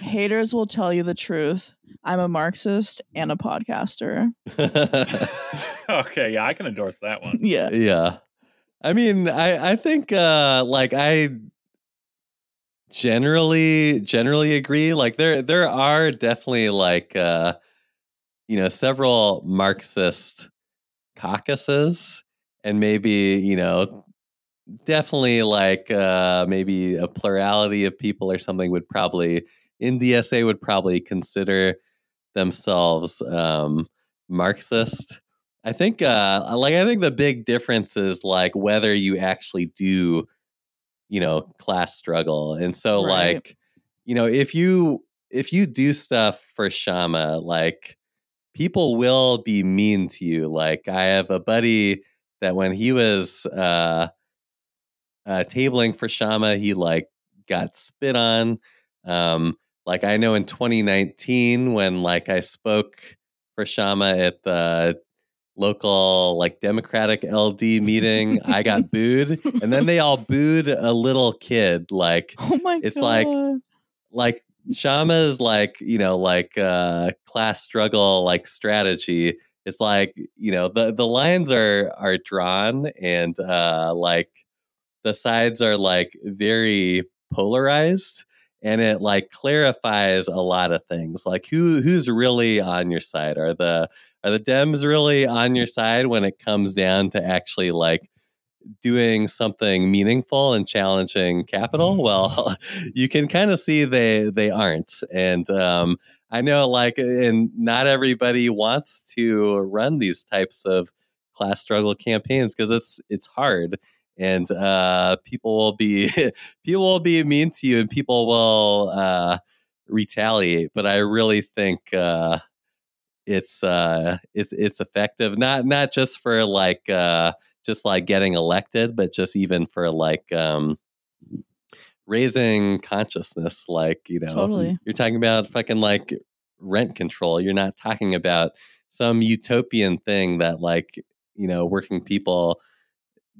Haters will tell you the truth. I'm a Marxist and a podcaster. okay, yeah, I can endorse that one. Yeah. yeah. I mean, I I think uh like I generally generally agree. Like there there are definitely like uh you know several Marxist caucuses and maybe, you know, definitely like uh maybe a plurality of people or something would probably in DSA would probably consider themselves um Marxist. I think uh like I think the big difference is like whether you actually do you know class struggle. And so Right. like you know if you if you do stuff for Kshama like people will be mean to you. Like I have a buddy that when he was uh uh tabling for Kshama he like got spit on um like I know in 2019 when like I spoke for Kshama at the local like Democratic LD meeting, I got booed, and then they all booed a little kid. Like, Oh my It's god. like- like Kshama's like you know like uh class struggle like strategy. It's like you know the the lines are are drawn and uh like the sides are like very polarized and it like clarifies a lot of things like who who's really on your side are the are the dems really on your side when it comes down to actually like doing something meaningful and challenging capital well you can kind of see they they aren't. And um i know like and not everybody wants to run these types of class struggle campaigns because it's it's hard. And uh people will be people will be mean to you and people will uh retaliate. But i really think uh it's uh it's it's effective. Not not just for like uh just like getting elected but just even for like um raising consciousness. Like you know, Totally. you're talking about fucking like rent control. You're not talking about some utopian thing that like you know working people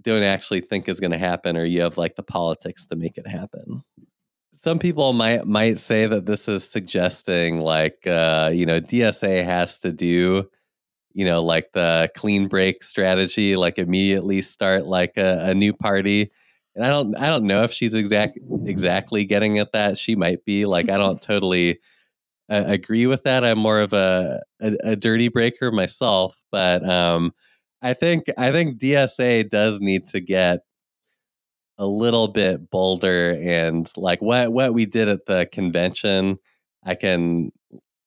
don't actually think is going to happen, or you have like the politics to make it happen some people might might say that this is suggesting like uh you know DSA has to do you know like the clean break strategy like immediately start like a, a new party. And I don't I don't know if she's exact exactly getting at that. She might be. Like I don't totally uh, agree with that. I'm more of a, a a dirty breaker myself. But um I think I think DSA does need to get a little bit bolder and like what what we did at the convention i can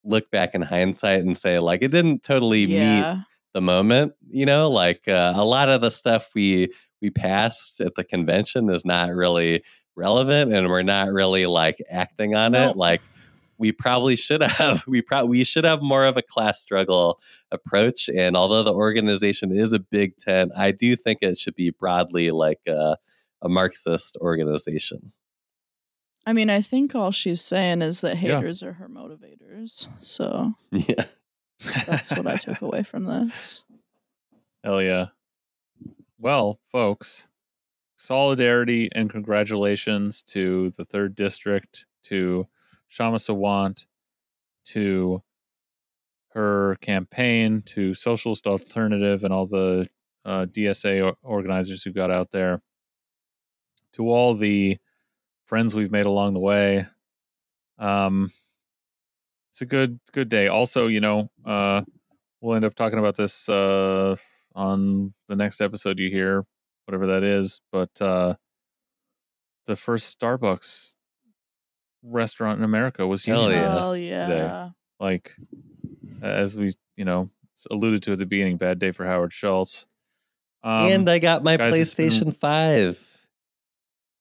look back in hindsight and say like it didn't totally meet the moment you know like uh, a lot of the stuff we we passed at the convention is not really relevant and we're not really like acting on Nope. it like we probably should have we probably we should have more of a class struggle approach and although the organization is a big tent i do think it should be broadly like a, a marxist organization I mean, I think all she's saying is that Yeah. haters are her motivators. So yeah that's what I took away from this. Hell yeah. Well, folks, solidarity and congratulations to the third district, to Kshama Sawant, to her campaign, to Socialist Alternative, and all the uh, DSA organizers who got out there, to all the friends we've made along the way. Um, it's a good good day. Also, you know, uh, we'll end up talking about this uh, on the next episode you hear, whatever that is. But uh, the first Starbucks restaurant in America was Hell unionized yeah. Hell today. yeah. Like as we, you know, alluded to at the beginning, bad day for Howard Schultz. Um, and i got my guys, it's been- playstation 5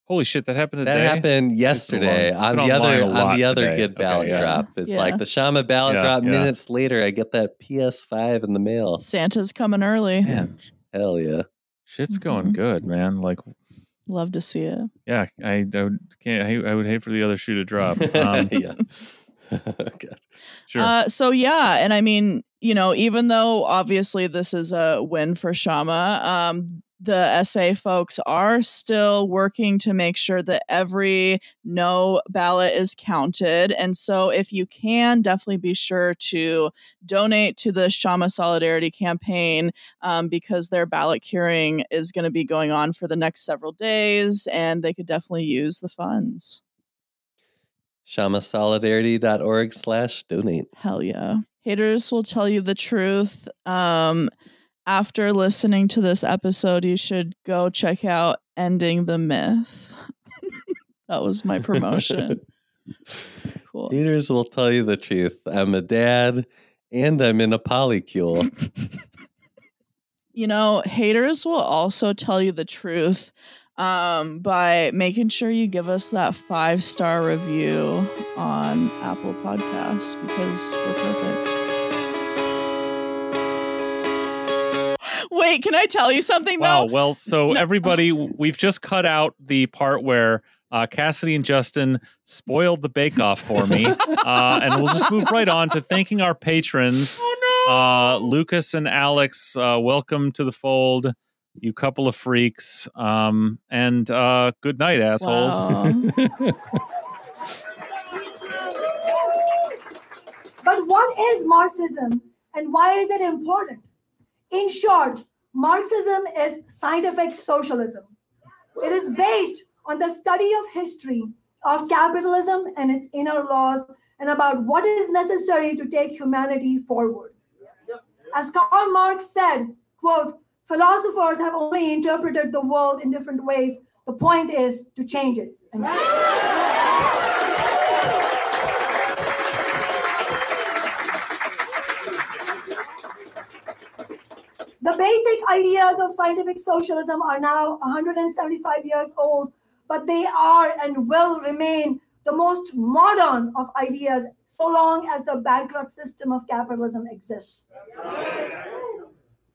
holy shit, that happened that happened yesterday long- on the other a on the other today. good Okay, ballot yeah. drop it's Yeah. like the kshama ballot Yeah, drop yeah. minutes later i get that ps5 in the mail Santa's coming early. Man, hell yeah shit's going Mhm. good, man. Like, Love to see it. yeah, I, I would, can't. I, I would hate for the other shoe to drop. Um, yeah God. sure. Uh, so yeah, and I mean, you know, even though obviously this is a win for Kshama, um, the SA folks are still working to make sure that every no ballot is counted. And so if you can, definitely be sure to donate to the Kshama Solidarity campaign um, because their ballot curing is going to be going on for the next several days and they could definitely use the funds. kshamasolidarity.org slash donate Hell yeah. Haters will tell you the truth. Um, after listening to this episode, you should go check out Ending the Myth. that was my promotion. cool. Haters will tell you the truth. I'm a dad and I'm in a polycule. You know, haters will also tell you the truth um, by making sure you give us that five star review on Apple Podcasts because we're perfect. Wait, can I tell you something Wow. though? Well, so No. everybody, we've just cut out the part where uh, Cassidy and Justin spoiled the bake off for me. uh, and we'll just move right on to thanking our patrons. Uh, Lucas and Alex, uh, welcome to the fold, you couple of freaks. Um, and uh, good night, assholes. Wow. But what is Marxism and why is it important? In short, Marxism is scientific socialism. It is based on the study of history of capitalism and its inner laws and about what is necessary to take humanity forward. As Karl Marx said, quote, philosophers have only interpreted the world in different ways. The point is to change it. The basic ideas of scientific socialism are now 175 years old, but they are and will remain the most modern of ideas so long as the bankrupt system of capitalism exists.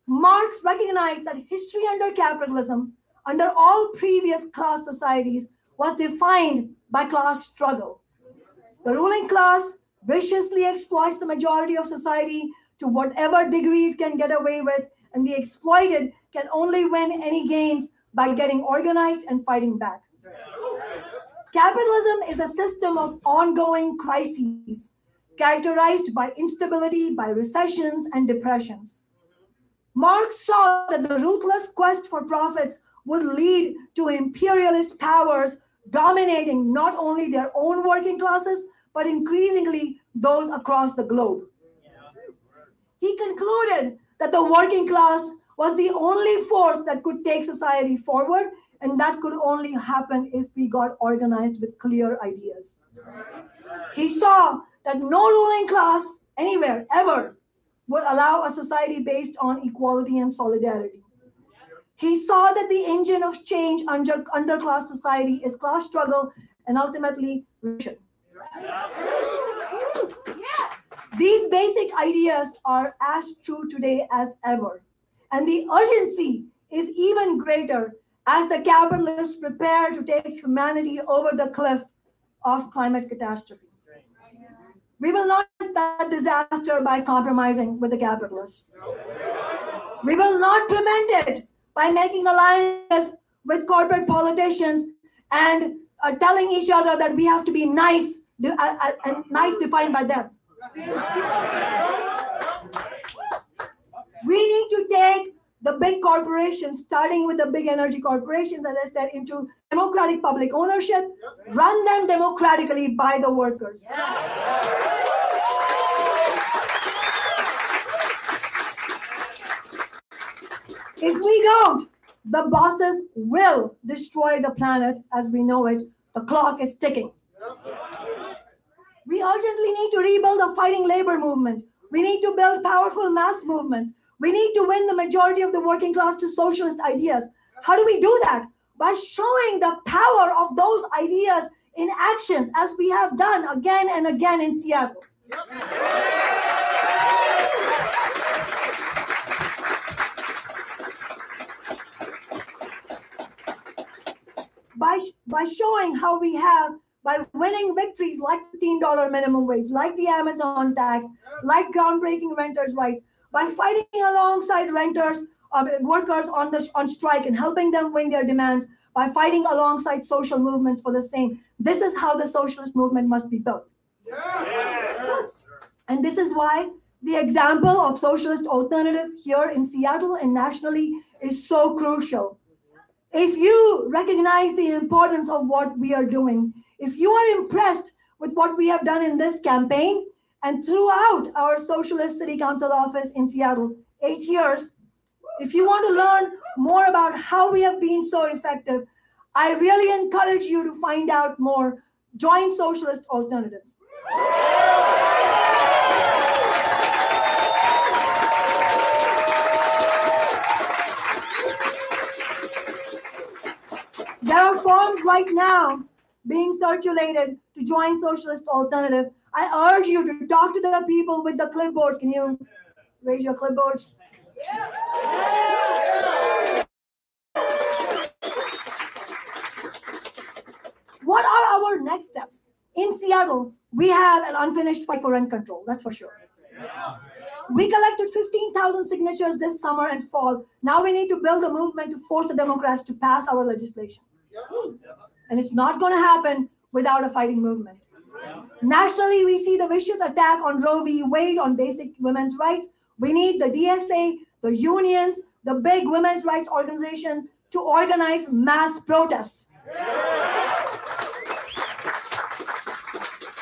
Marx recognized that history under capitalism, under all previous class societies, was defined by class struggle. The ruling class viciously exploits the majority of society to whatever degree it can get away with, and the exploited can only win any gains by getting organized and fighting back. Capitalism is a system of ongoing crises characterized by instability, by recessions, and depressions. Marx saw that the ruthless quest for profits would lead to imperialist powers dominating not only their own working classes, but increasingly those across the globe. He concluded that the working class was the only force that could take society forward, and that could only happen if we got organized with clear ideas. He saw that no ruling class anywhere ever would allow a society based on equality and solidarity. He saw that the engine of change under underclass society is class struggle and ultimately revolution. These basic ideas are as true today as ever. And the urgency is even greater as the capitalists prepare to take humanity over the cliff of climate catastrophe. We will not that disaster by compromising with the capitalists. We will not prevent it by making alliances with corporate politicians and uh, telling each other that we have to be nice uh, uh, and nice defined by them. We need to take the big corporations, starting with the big energy corporations, as I said, into democratic public ownership, run them democratically by the workers. If we don't, the bosses will destroy the planet as we know it. The clock is ticking. We urgently need to rebuild a fighting labor movement. We need to build powerful mass movements. We need to win the majority of the working class to socialist ideas. How do we do that? By showing the power of those ideas in actions, as we have done again and again in Seattle. by by showing how we have by winning victories like $15 minimum wage, like the Amazon tax, like groundbreaking renters' rights, by fighting alongside renters, uh, workers on the on strike and helping them win their demands, by fighting alongside social movements for the same. This is how the socialist movement must be built. And this is why the example of socialist alternative here in Seattle and nationally is so crucial if you recognize the importance of what we are doing, if you are impressed with what we have done in this campaign and throughout our Socialist City Council office in Seattle, eight years, if you want to learn more about how we have been so effective, I really encourage you to find out more. Join Socialist Alternative. There are forms right now being circulated to join Socialist Alternative. I urge you to talk to the people with the clipboards. Can you raise your clipboards? What are our next steps? In Seattle, we have an unfinished fight for rent control, that's for sure. We collected 15,000 signatures this summer and fall. Now we need to build a movement to force the Democrats to pass our legislation. And it's not going to happen without a fighting movement. Nationally, we see the vicious attack on Roe v. Wade on basic women's rights. We need the DSA, the unions, the big women's rights organizations to organize mass protests.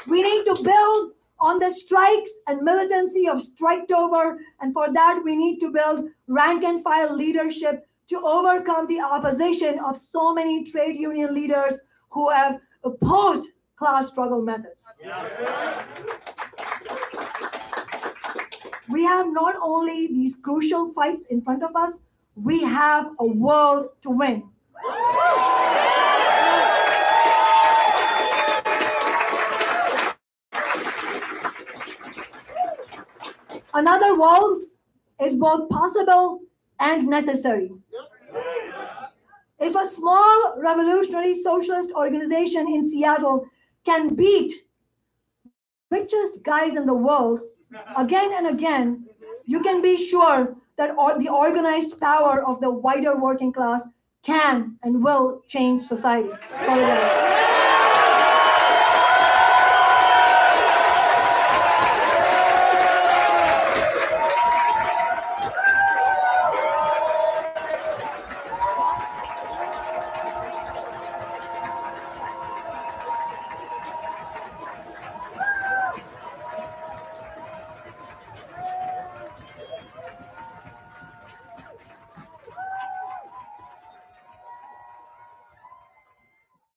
We need to build on the strikes and militancy of Striketober, and for that, we need to build rank and file leadership to overcome the opposition of so many trade union leaders who have opposed class struggle methods. We have not only these crucial fights in front of us, we have a world to win. Another world is both possible and necessary. If a small revolutionary socialist organization in Seattle can beat richest guys in the world again and again, you can be sure that the organized power of the wider working class can and will change society. Solidarity.